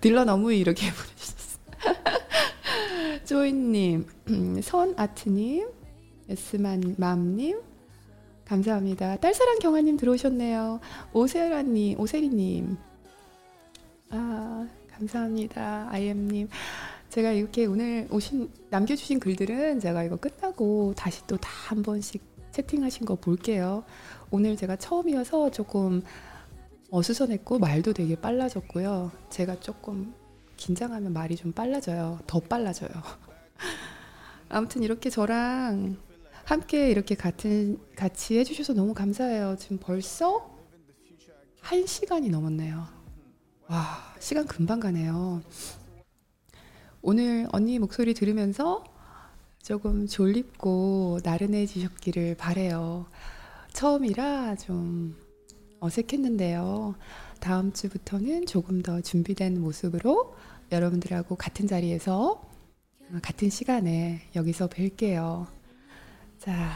S1: 딜러 너무 이렇게 보내주셨어요. 조이님, 음, 선아트님, 에스맘님, 감사합니다. 딸사랑 경아님 들어오셨네요. 오세라님, 오세리님, 아 감사합니다. 아이엠님. 제가 이렇게 오늘 오신 남겨주신 글들은 제가 이거 끝나고 다시 또 다 한 번씩 채팅하신 거 볼게요. 오늘 제가 처음이어서 조금 어수선했고 말도 되게 빨라졌고요. 제가 조금 긴장하면 말이 좀 빨라져요. 더 빨라져요. 아무튼 이렇게 저랑 함께 이렇게 같은 같이 해주셔서 너무 감사해요. 지금 벌써 한 시간이 넘었네요. 와 시간 금방 가네요. 오늘 언니 목소리 들으면서 조금 졸립고 나른해지셨기를 바래요. 처음이라 좀 어색했는데요. 다음 주부터는 조금 더 준비된 모습으로 여러분들하고 같은 자리에서 같은 시간에 여기서 뵐게요. 자,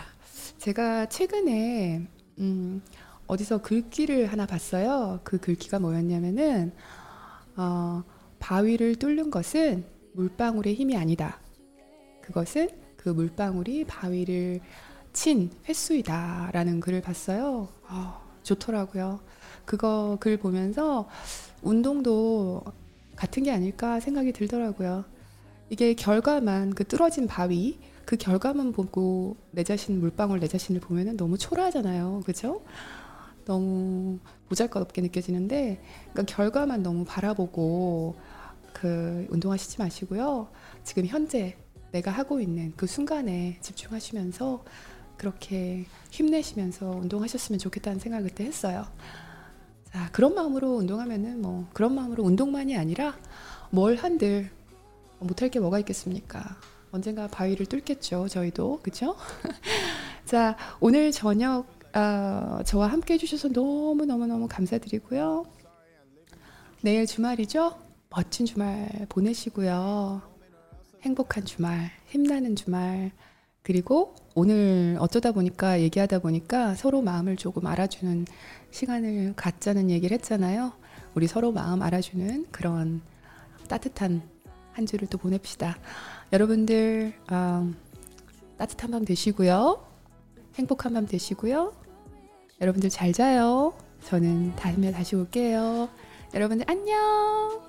S1: 제가 최근에 음, 어디서 글귀를 하나 봤어요. 그 글귀가 뭐였냐면은 어, 바위를 뚫는 것은 물방울의 힘이 아니다. 그것은 그 물방울이 바위를 친 횟수이다라는 글을 봤어요. 어, 좋더라고요. 그거 글 보면서 운동도 같은 게 아닐까 생각이 들더라고요. 이게 결과만 그 뚫어진 바위 그 결과만 보고 내 자신 물방울 내 자신을 보면은 너무 초라하잖아요. 그죠? 너무 보잘것없게 느껴지는데 그러니까 결과만 너무 바라보고 그 운동하시지 마시고요. 지금 현재 내가 하고 있는 그 순간에 집중하시면서 그렇게 힘내시면서 운동하셨으면 좋겠다는 생각을 그때 했어요. 자, 그런 마음으로 운동하면은 뭐 그런 마음으로 운동만이 아니라 뭘 한들 못할 게 뭐가 있겠습니까? 언젠가 바위를 뚫겠죠, 저희도 그렇죠? 자, 오늘 저녁 어, 저와 함께 해주셔서 너무 너무 너무 감사드리고요. 내일 주말이죠? 멋진 주말 보내시고요. 행복한 주말, 힘나는 주말, 그리고 오늘 어쩌다 보니까 얘기하다 보니까 서로 마음을 조금 알아주는 시간을 갖자는 얘기를 했잖아요. 우리 서로 마음 알아주는 그런 따뜻한 한 주를 또 보냅시다. 여러분들 어, 따뜻한 밤 되시고요. 행복한 밤 되시고요. 여러분들 잘 자요. 저는 다음에 다시 올게요. 여러분들 안녕.